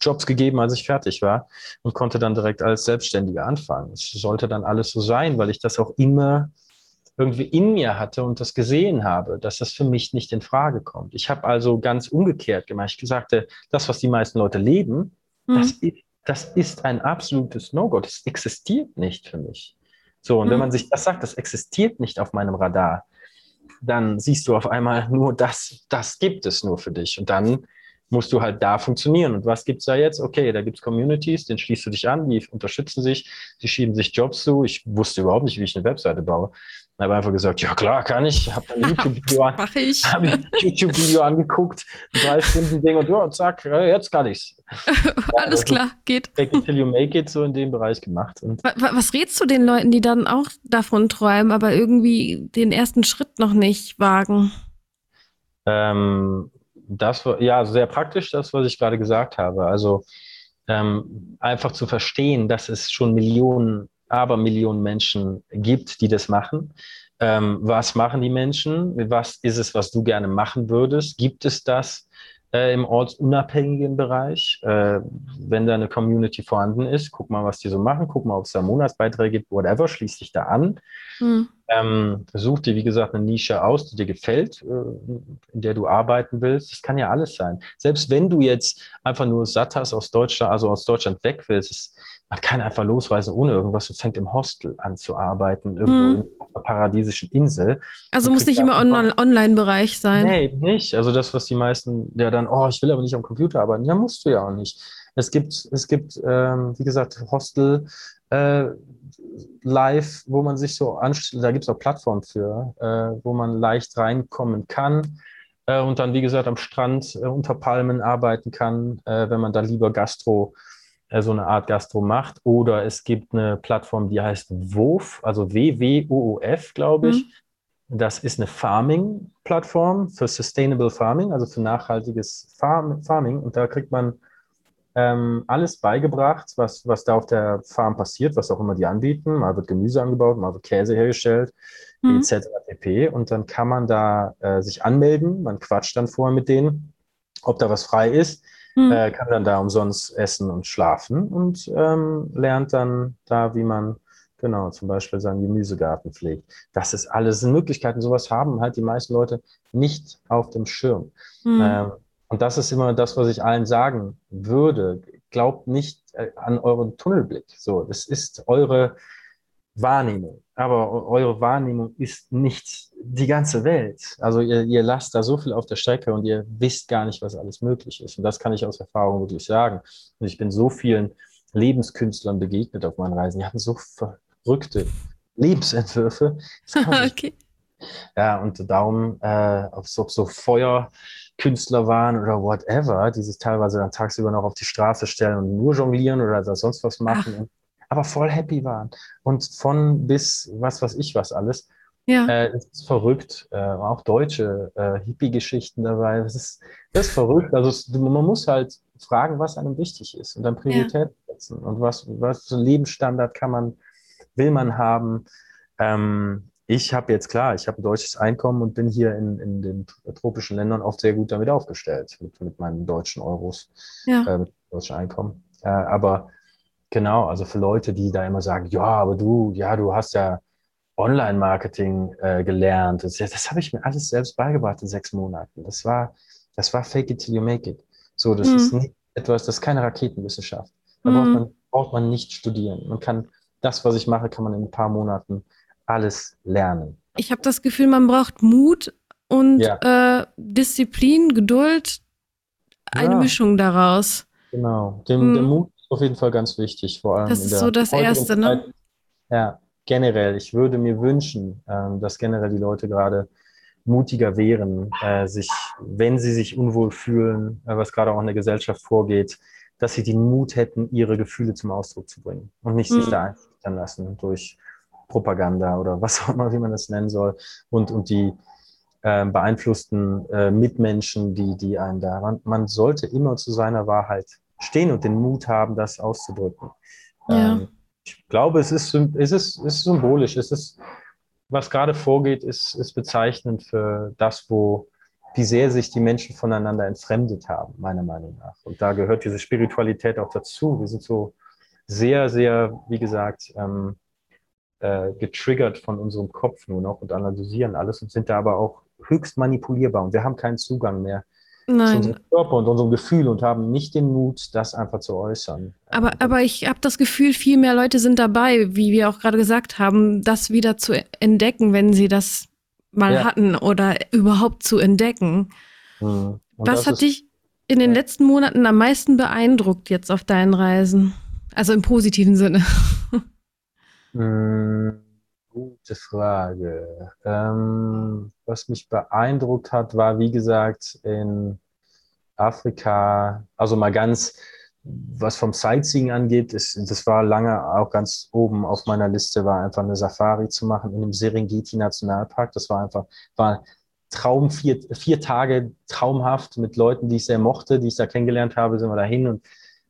Jobs gegeben, als ich fertig war und konnte dann direkt als Selbstständiger anfangen. Es sollte dann alles so sein, weil ich das auch immer irgendwie in mir hatte und das gesehen habe, dass das für mich nicht in Frage kommt. Ich habe also ganz umgekehrt gemacht. Ich sagte, das, was die meisten Leute leben, mhm. das, ist, das ist ein absolutes No-Go. Das existiert nicht für mich. So, und mhm. wenn man sich das sagt, das existiert nicht auf meinem Radar, dann siehst du auf einmal nur das, das gibt es nur für dich. Und dann musst du halt da funktionieren. Und was gibt's da jetzt? Okay, da gibt's Communities, den schließt du dich an, die unterstützen sich, die schieben sich Jobs zu. Ich wusste überhaupt nicht, wie ich eine Webseite baue. Ich habe einfach gesagt, ja klar, kann ich. Ich Habe ein YouTube-Video an, YouTube angeguckt, drei Stunden Ding und ja, zack, jetzt kann ich's. Alles also, klar, geht. Fake it till you make it, so in dem Bereich gemacht. Und was rätst du den Leuten, die dann auch davon träumen, aber irgendwie den ersten Schritt noch nicht wagen? Ähm, das war ja sehr praktisch, das, was ich gerade gesagt habe. Also ähm, einfach zu verstehen, dass es schon Millionen, aber Millionen Menschen gibt, die das machen. Ähm, was machen die Menschen? Was ist es, was du gerne machen würdest? Gibt es das äh, im ortsunabhängigen Bereich? Äh, wenn da eine Community vorhanden ist, guck mal, was die so machen, guck mal, ob es da Monatsbeiträge gibt, whatever, schließ dich da an. Mhm. Ähm, such dir, wie gesagt, eine Nische aus, die dir gefällt, äh, in der du arbeiten willst. Das kann ja alles sein. Selbst wenn du jetzt einfach nur satt hast aus Deutschland, also aus Deutschland weg willst, ist, man kann einfach losweisen ohne irgendwas und fängt im Hostel an zu arbeiten, irgendwo hm. in einer paradiesischen Insel. Also muss nicht immer on Online-Bereich sein. Nee, nicht. Also das, was die meisten ja dann, oh, ich will aber nicht am Computer arbeiten. Ja, musst du ja auch nicht. Es gibt, es gibt, ähm, wie gesagt, Hostel, äh, live, wo man sich so anstellt, da gibt es auch Plattformen für, äh, wo man leicht reinkommen kann äh, und dann, wie gesagt, am Strand äh, unter Palmen arbeiten kann, äh, wenn man da lieber Gastro, äh, so eine Art Gastro macht. Oder es gibt eine Plattform, die heißt WOF, also W-W-O-O-F, glaube ich. Mhm. Das ist eine Farming-Plattform für Sustainable Farming, also für nachhaltiges Farm Farming. Und da kriegt man ähm, alles beigebracht, was, was da auf der Farm passiert, was auch immer die anbieten. Mal wird Gemüse angebaut, mal wird Käse hergestellt, mhm. etc. pp. Und dann kann man da äh, sich anmelden, man quatscht dann vorher mit denen, ob da was frei ist, mhm. äh, kann dann da umsonst essen und schlafen und ähm, lernt dann da, wie man genau zum Beispiel seinen Gemüsegarten pflegt. Das ist alles sind Möglichkeiten, sowas haben halt die meisten Leute nicht auf dem Schirm. Mhm. Ähm, und das ist immer das, was ich allen sagen würde. Glaubt nicht äh, an euren Tunnelblick. So, das ist eure Wahrnehmung. Aber eure Wahrnehmung ist nicht die ganze Welt. Also ihr, ihr lasst da so viel auf der Strecke und ihr wisst gar nicht, was alles möglich ist. Und das kann ich aus Erfahrung wirklich sagen. Und ich bin so vielen Lebenskünstlern begegnet auf meinen Reisen. Die hatten so verrückte Lebensentwürfe. okay. Ja, und darum, äh, ob so, so Feuer, Künstler waren oder whatever, die sich teilweise dann tagsüber noch auf die Straße stellen und nur jonglieren oder sonst was machen, Ach. aber voll happy waren. Und von bis was weiß ich was alles. Ja. Äh, das ist verrückt. Äh, auch deutsche äh, Hippie-Geschichten dabei. Das ist, das ist verrückt. Also es, man muss halt fragen, was einem wichtig ist und dann Priorität ja. setzen. Und was, was für Lebensstandard kann man, will man haben. Ähm, ich habe jetzt klar, ich habe ein deutsches Einkommen und bin hier in, in den tropischen Ländern oft sehr gut damit aufgestellt, mit, mit meinen deutschen Euros, ja. äh, mit deutschem Einkommen. Äh, aber genau, also für Leute, die da immer sagen, ja, aber du, ja, du hast ja Online-Marketing äh, gelernt. Das, das habe ich mir alles selbst beigebracht in sechs Monaten. Das war, das war fake it till you make it. So, das mhm. ist nicht etwas, das ist keine Raketenwissenschaft. Da mhm. braucht, man, braucht man nicht studieren. Man kann, das, was ich mache, kann man in ein paar Monaten alles lernen. Ich habe das Gefühl, man braucht Mut und ja. äh, Disziplin, Geduld, eine ja. Mischung daraus. Genau, Dem, hm. der Mut ist auf jeden Fall ganz wichtig, vor allem. Das ist so das Erste, ne? Ja, generell. Ich würde mir wünschen, äh, dass generell die Leute gerade mutiger wären, äh, sich, wenn sie sich unwohl fühlen, äh, was gerade auch in der Gesellschaft vorgeht, dass sie den Mut hätten, ihre Gefühle zum Ausdruck zu bringen und nicht hm. sich da einschüchtern lassen durch Propaganda oder was auch immer, wie man das nennen soll, und, und die äh, beeinflussten äh, Mitmenschen, die, die einen da. Man, man, sollte immer zu seiner Wahrheit stehen und den Mut haben, das auszudrücken. Ja. Ähm, ich glaube, es ist, es ist, ist symbolisch. Es ist, was gerade vorgeht, ist, ist bezeichnend für das, wo, wie sehr sich die Menschen voneinander entfremdet haben, meiner Meinung nach. Und da gehört diese Spiritualität auch dazu. Wir sind so sehr, sehr, wie gesagt, ähm, äh, getriggert von unserem Kopf nur noch und analysieren alles und sind da aber auch höchst manipulierbar und wir haben keinen Zugang mehr Nein. zu unserem Körper und unserem Gefühl und haben nicht den Mut, das einfach zu äußern. Aber, aber ich habe das Gefühl, viel mehr Leute sind dabei, wie wir auch gerade gesagt haben, das wieder zu entdecken, wenn sie das mal ja. hatten oder überhaupt zu entdecken. Mhm. Was hat dich in den ja. letzten Monaten am meisten beeindruckt jetzt auf deinen Reisen? Also im positiven Sinne. Hm, gute Frage. Ähm, was mich beeindruckt hat, war, wie gesagt, in Afrika, also mal ganz, was vom Sightseeing angeht, ist, das war lange auch ganz oben auf meiner Liste, war einfach eine Safari zu machen in dem Serengeti Nationalpark. Das war einfach, war Traum, vier, vier Tage traumhaft mit Leuten, die ich sehr mochte, die ich da kennengelernt habe, sind wir dahin und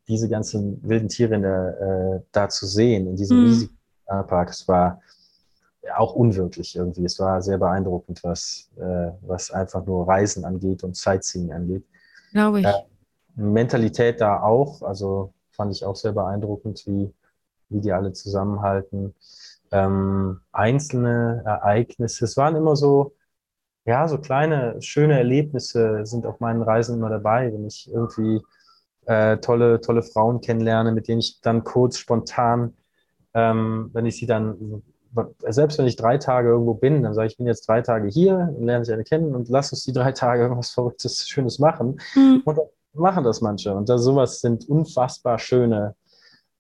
diese ganzen wilden Tiere der, äh, da zu sehen, in diesem mhm. riesigen Park. Es war auch unwirklich irgendwie. Es war sehr beeindruckend, was, äh, was einfach nur Reisen angeht und Sightseeing angeht. Glaube ich. Äh, Mentalität da auch, also fand ich auch sehr beeindruckend, wie, wie die alle zusammenhalten. Ähm, einzelne Ereignisse, es waren immer so, ja, so kleine, schöne Erlebnisse sind auf meinen Reisen immer dabei, wenn ich irgendwie äh, tolle, tolle Frauen kennenlerne, mit denen ich dann kurz spontan ähm, wenn ich sie dann, selbst wenn ich drei Tage irgendwo bin, dann sage ich, ich bin jetzt drei Tage hier, lerne ich eine kennen und lass uns die drei Tage irgendwas Verrücktes, Schönes machen. Mhm. Und machen das manche. Und das, sowas sind unfassbar schöne,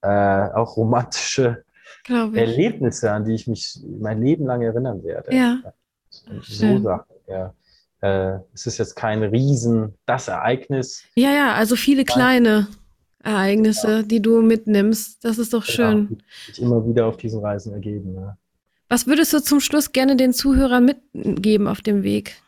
äh, auch romantische Erlebnisse, an die ich mich mein Leben lang erinnern werde. Ja. So Sachen, ja. Äh, es ist jetzt kein Riesen, das Ereignis. Ja, ja, also viele kleine. Ereignisse, ja. die du mitnimmst. Das ist doch schön. Ja, sich immer wieder auf diesen Reisen ergeben. Ja. Was würdest du zum Schluss gerne den Zuhörern mitgeben auf dem Weg?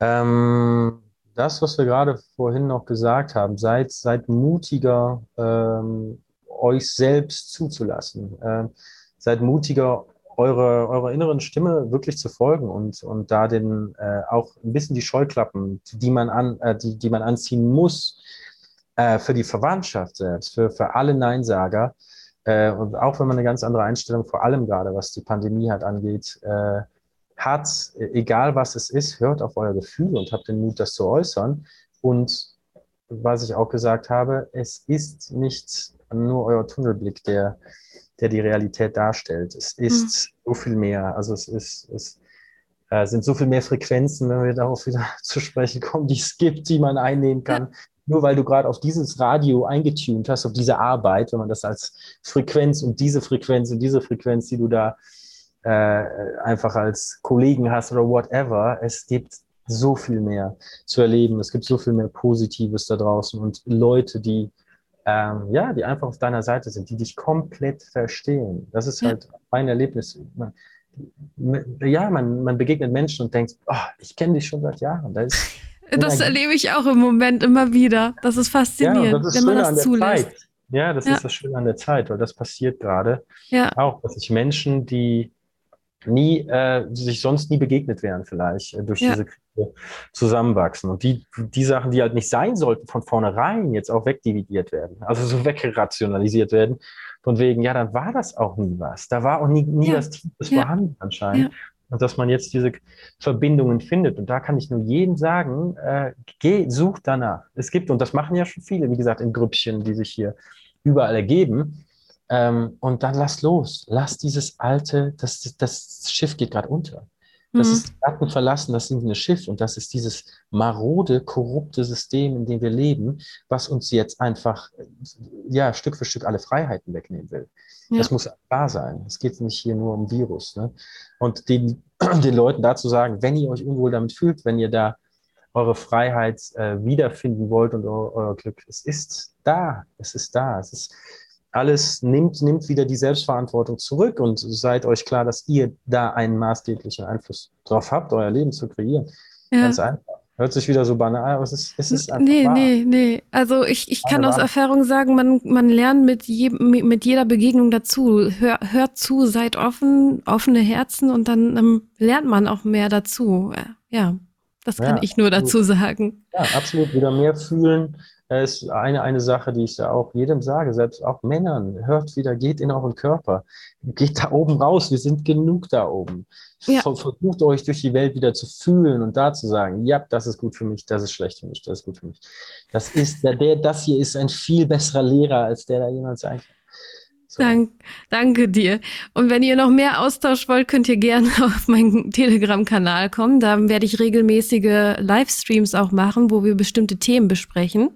Ähm, das, was wir gerade vorhin noch gesagt haben, seid, seid mutiger, ähm, euch selbst zuzulassen. Ähm, seid mutiger, eure, eurer inneren Stimme wirklich zu folgen und, und da den, äh, auch ein bisschen die Scheuklappen, die man, an, äh, die, die man anziehen muss, äh, für die Verwandtschaft selbst, für, für alle Neinsager, äh, und auch wenn man eine ganz andere Einstellung, vor allem gerade was die Pandemie halt angeht, äh, hat, egal was es ist, hört auf euer Gefühl und habt den Mut, das zu äußern. Und was ich auch gesagt habe, es ist nicht nur euer Tunnelblick, der, der die Realität darstellt. Es ist mhm. so viel mehr. Also es ist, es äh, sind so viel mehr Frequenzen, wenn wir darauf wieder zu sprechen kommen, die es gibt, die man einnehmen kann. Nur weil du gerade auf dieses Radio eingetunt hast, auf diese Arbeit, wenn man das als Frequenz und diese Frequenz und diese Frequenz, die du da äh, einfach als Kollegen hast oder whatever. Es gibt so viel mehr zu erleben. Es gibt so viel mehr Positives da draußen und Leute, die ähm, ja, die einfach auf deiner Seite sind, die dich komplett verstehen. Das ist halt ja. mein Erlebnis. Man, ja, man, man begegnet Menschen und denkt, oh, ich kenne dich schon seit Jahren. Da ist das erlebe ich auch im Moment immer wieder. Das ist faszinierend, ja, das ist wenn man das zulässt. Zeit. Ja, das ja. ist das Schöne an der Zeit, weil das passiert gerade. Ja. Auch, dass sich Menschen, die nie, äh, sich sonst nie begegnet wären, vielleicht äh, durch ja. diese Krise zusammenwachsen. Und die, die Sachen, die halt nicht sein sollten, von vornherein jetzt auch wegdividiert werden, also so wegrationalisiert werden. Von wegen, ja, dann war das auch nie was. Da war auch nie, nie ja. das Tiefes ja. vorhanden anscheinend. Und dass man jetzt diese Verbindungen findet. Und da kann ich nur jedem sagen, äh, geh, such danach. Es gibt, und das machen ja schon viele, wie gesagt, in Grüppchen, die sich hier überall ergeben, ähm, und dann lass los. Lass dieses alte, das, das Schiff geht gerade unter. Das mhm. ist Garten verlassen, das sind ein Schiff und das ist dieses marode, korrupte System, in dem wir leben, was uns jetzt einfach ja, Stück für Stück alle Freiheiten wegnehmen will. Ja. Das muss klar sein. Es geht nicht hier nur um Virus. Ne? Und den, den Leuten dazu sagen, wenn ihr euch unwohl damit fühlt, wenn ihr da eure Freiheit äh, wiederfinden wollt und euer, euer Glück, es ist da. Es ist da. Es ist alles nimmt, nimmt wieder die Selbstverantwortung zurück und seid euch klar, dass ihr da einen maßgeblichen Einfluss drauf habt, euer Leben zu kreieren. Ja. Ganz einfach. Hört sich wieder so banal, aber es ist, es ist einfach Nee, wahr. nee, nee. Also ich, ich kann aus Erfahrung sagen, man, man lernt mit, je, mit jeder Begegnung dazu. Hör, hört zu, seid offen, offene Herzen und dann ähm, lernt man auch mehr dazu. Ja, das kann ja, ich nur dazu sagen. Ja, absolut. Wieder mehr fühlen, ist eine, eine Sache, die ich da auch jedem sage, selbst auch Männern, hört wieder, geht in euren Körper, geht da oben raus, wir sind genug da oben. Ja. Versucht euch durch die Welt wieder zu fühlen und da zu sagen, ja, das ist gut für mich, das ist schlecht für mich, das ist gut für mich. Das ist, der, der das hier ist ein viel besserer Lehrer, als der da jemand sein kann. So. Dank, danke dir. Und wenn ihr noch mehr Austausch wollt, könnt ihr gerne auf meinen Telegram-Kanal kommen. Da werde ich regelmäßige Livestreams auch machen, wo wir bestimmte Themen besprechen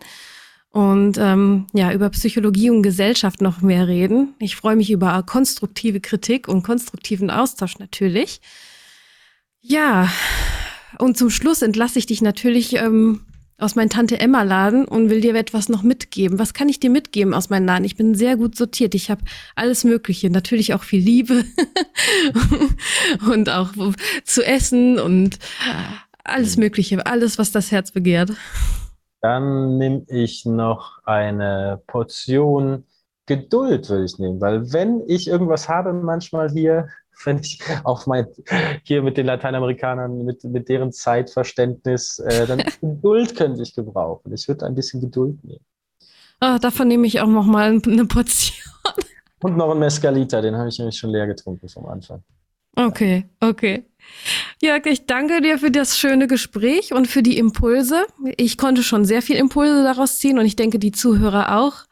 und ähm, ja über Psychologie und Gesellschaft noch mehr reden. Ich freue mich über konstruktive Kritik und konstruktiven Austausch natürlich. Ja, und zum Schluss entlasse ich dich natürlich ähm, aus meinem Tante Emma Laden und will dir etwas noch mitgeben. Was kann ich dir mitgeben aus meinem Laden? Ich bin sehr gut sortiert. Ich habe alles Mögliche, natürlich auch viel Liebe und auch zu essen und alles Mögliche, alles, was das Herz begehrt. Dann nehme ich noch eine Portion Geduld, würde ich nehmen, weil wenn ich irgendwas habe, manchmal hier, wenn ich auf mein, hier mit den Lateinamerikanern, mit, mit deren Zeitverständnis, äh, dann Geduld könnte ich gebrauchen. Ich würde ein bisschen Geduld nehmen. Oh, davon nehme ich auch noch mal eine Portion. Und noch ein Mescalita, den habe ich nämlich schon leer getrunken vom Anfang. Okay, okay. Ja, ich danke dir für das schöne Gespräch und für die Impulse. Ich konnte schon sehr viel Impulse daraus ziehen und ich denke, die Zuhörer auch.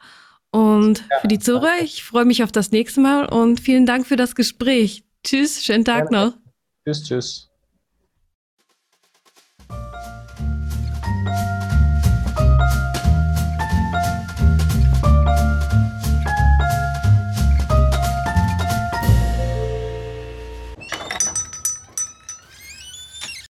Und ja, für die Zuhörer, ich freue mich auf das nächste Mal und vielen Dank für das Gespräch. Tschüss, schönen Tag ja, noch. Tschüss, tschüss.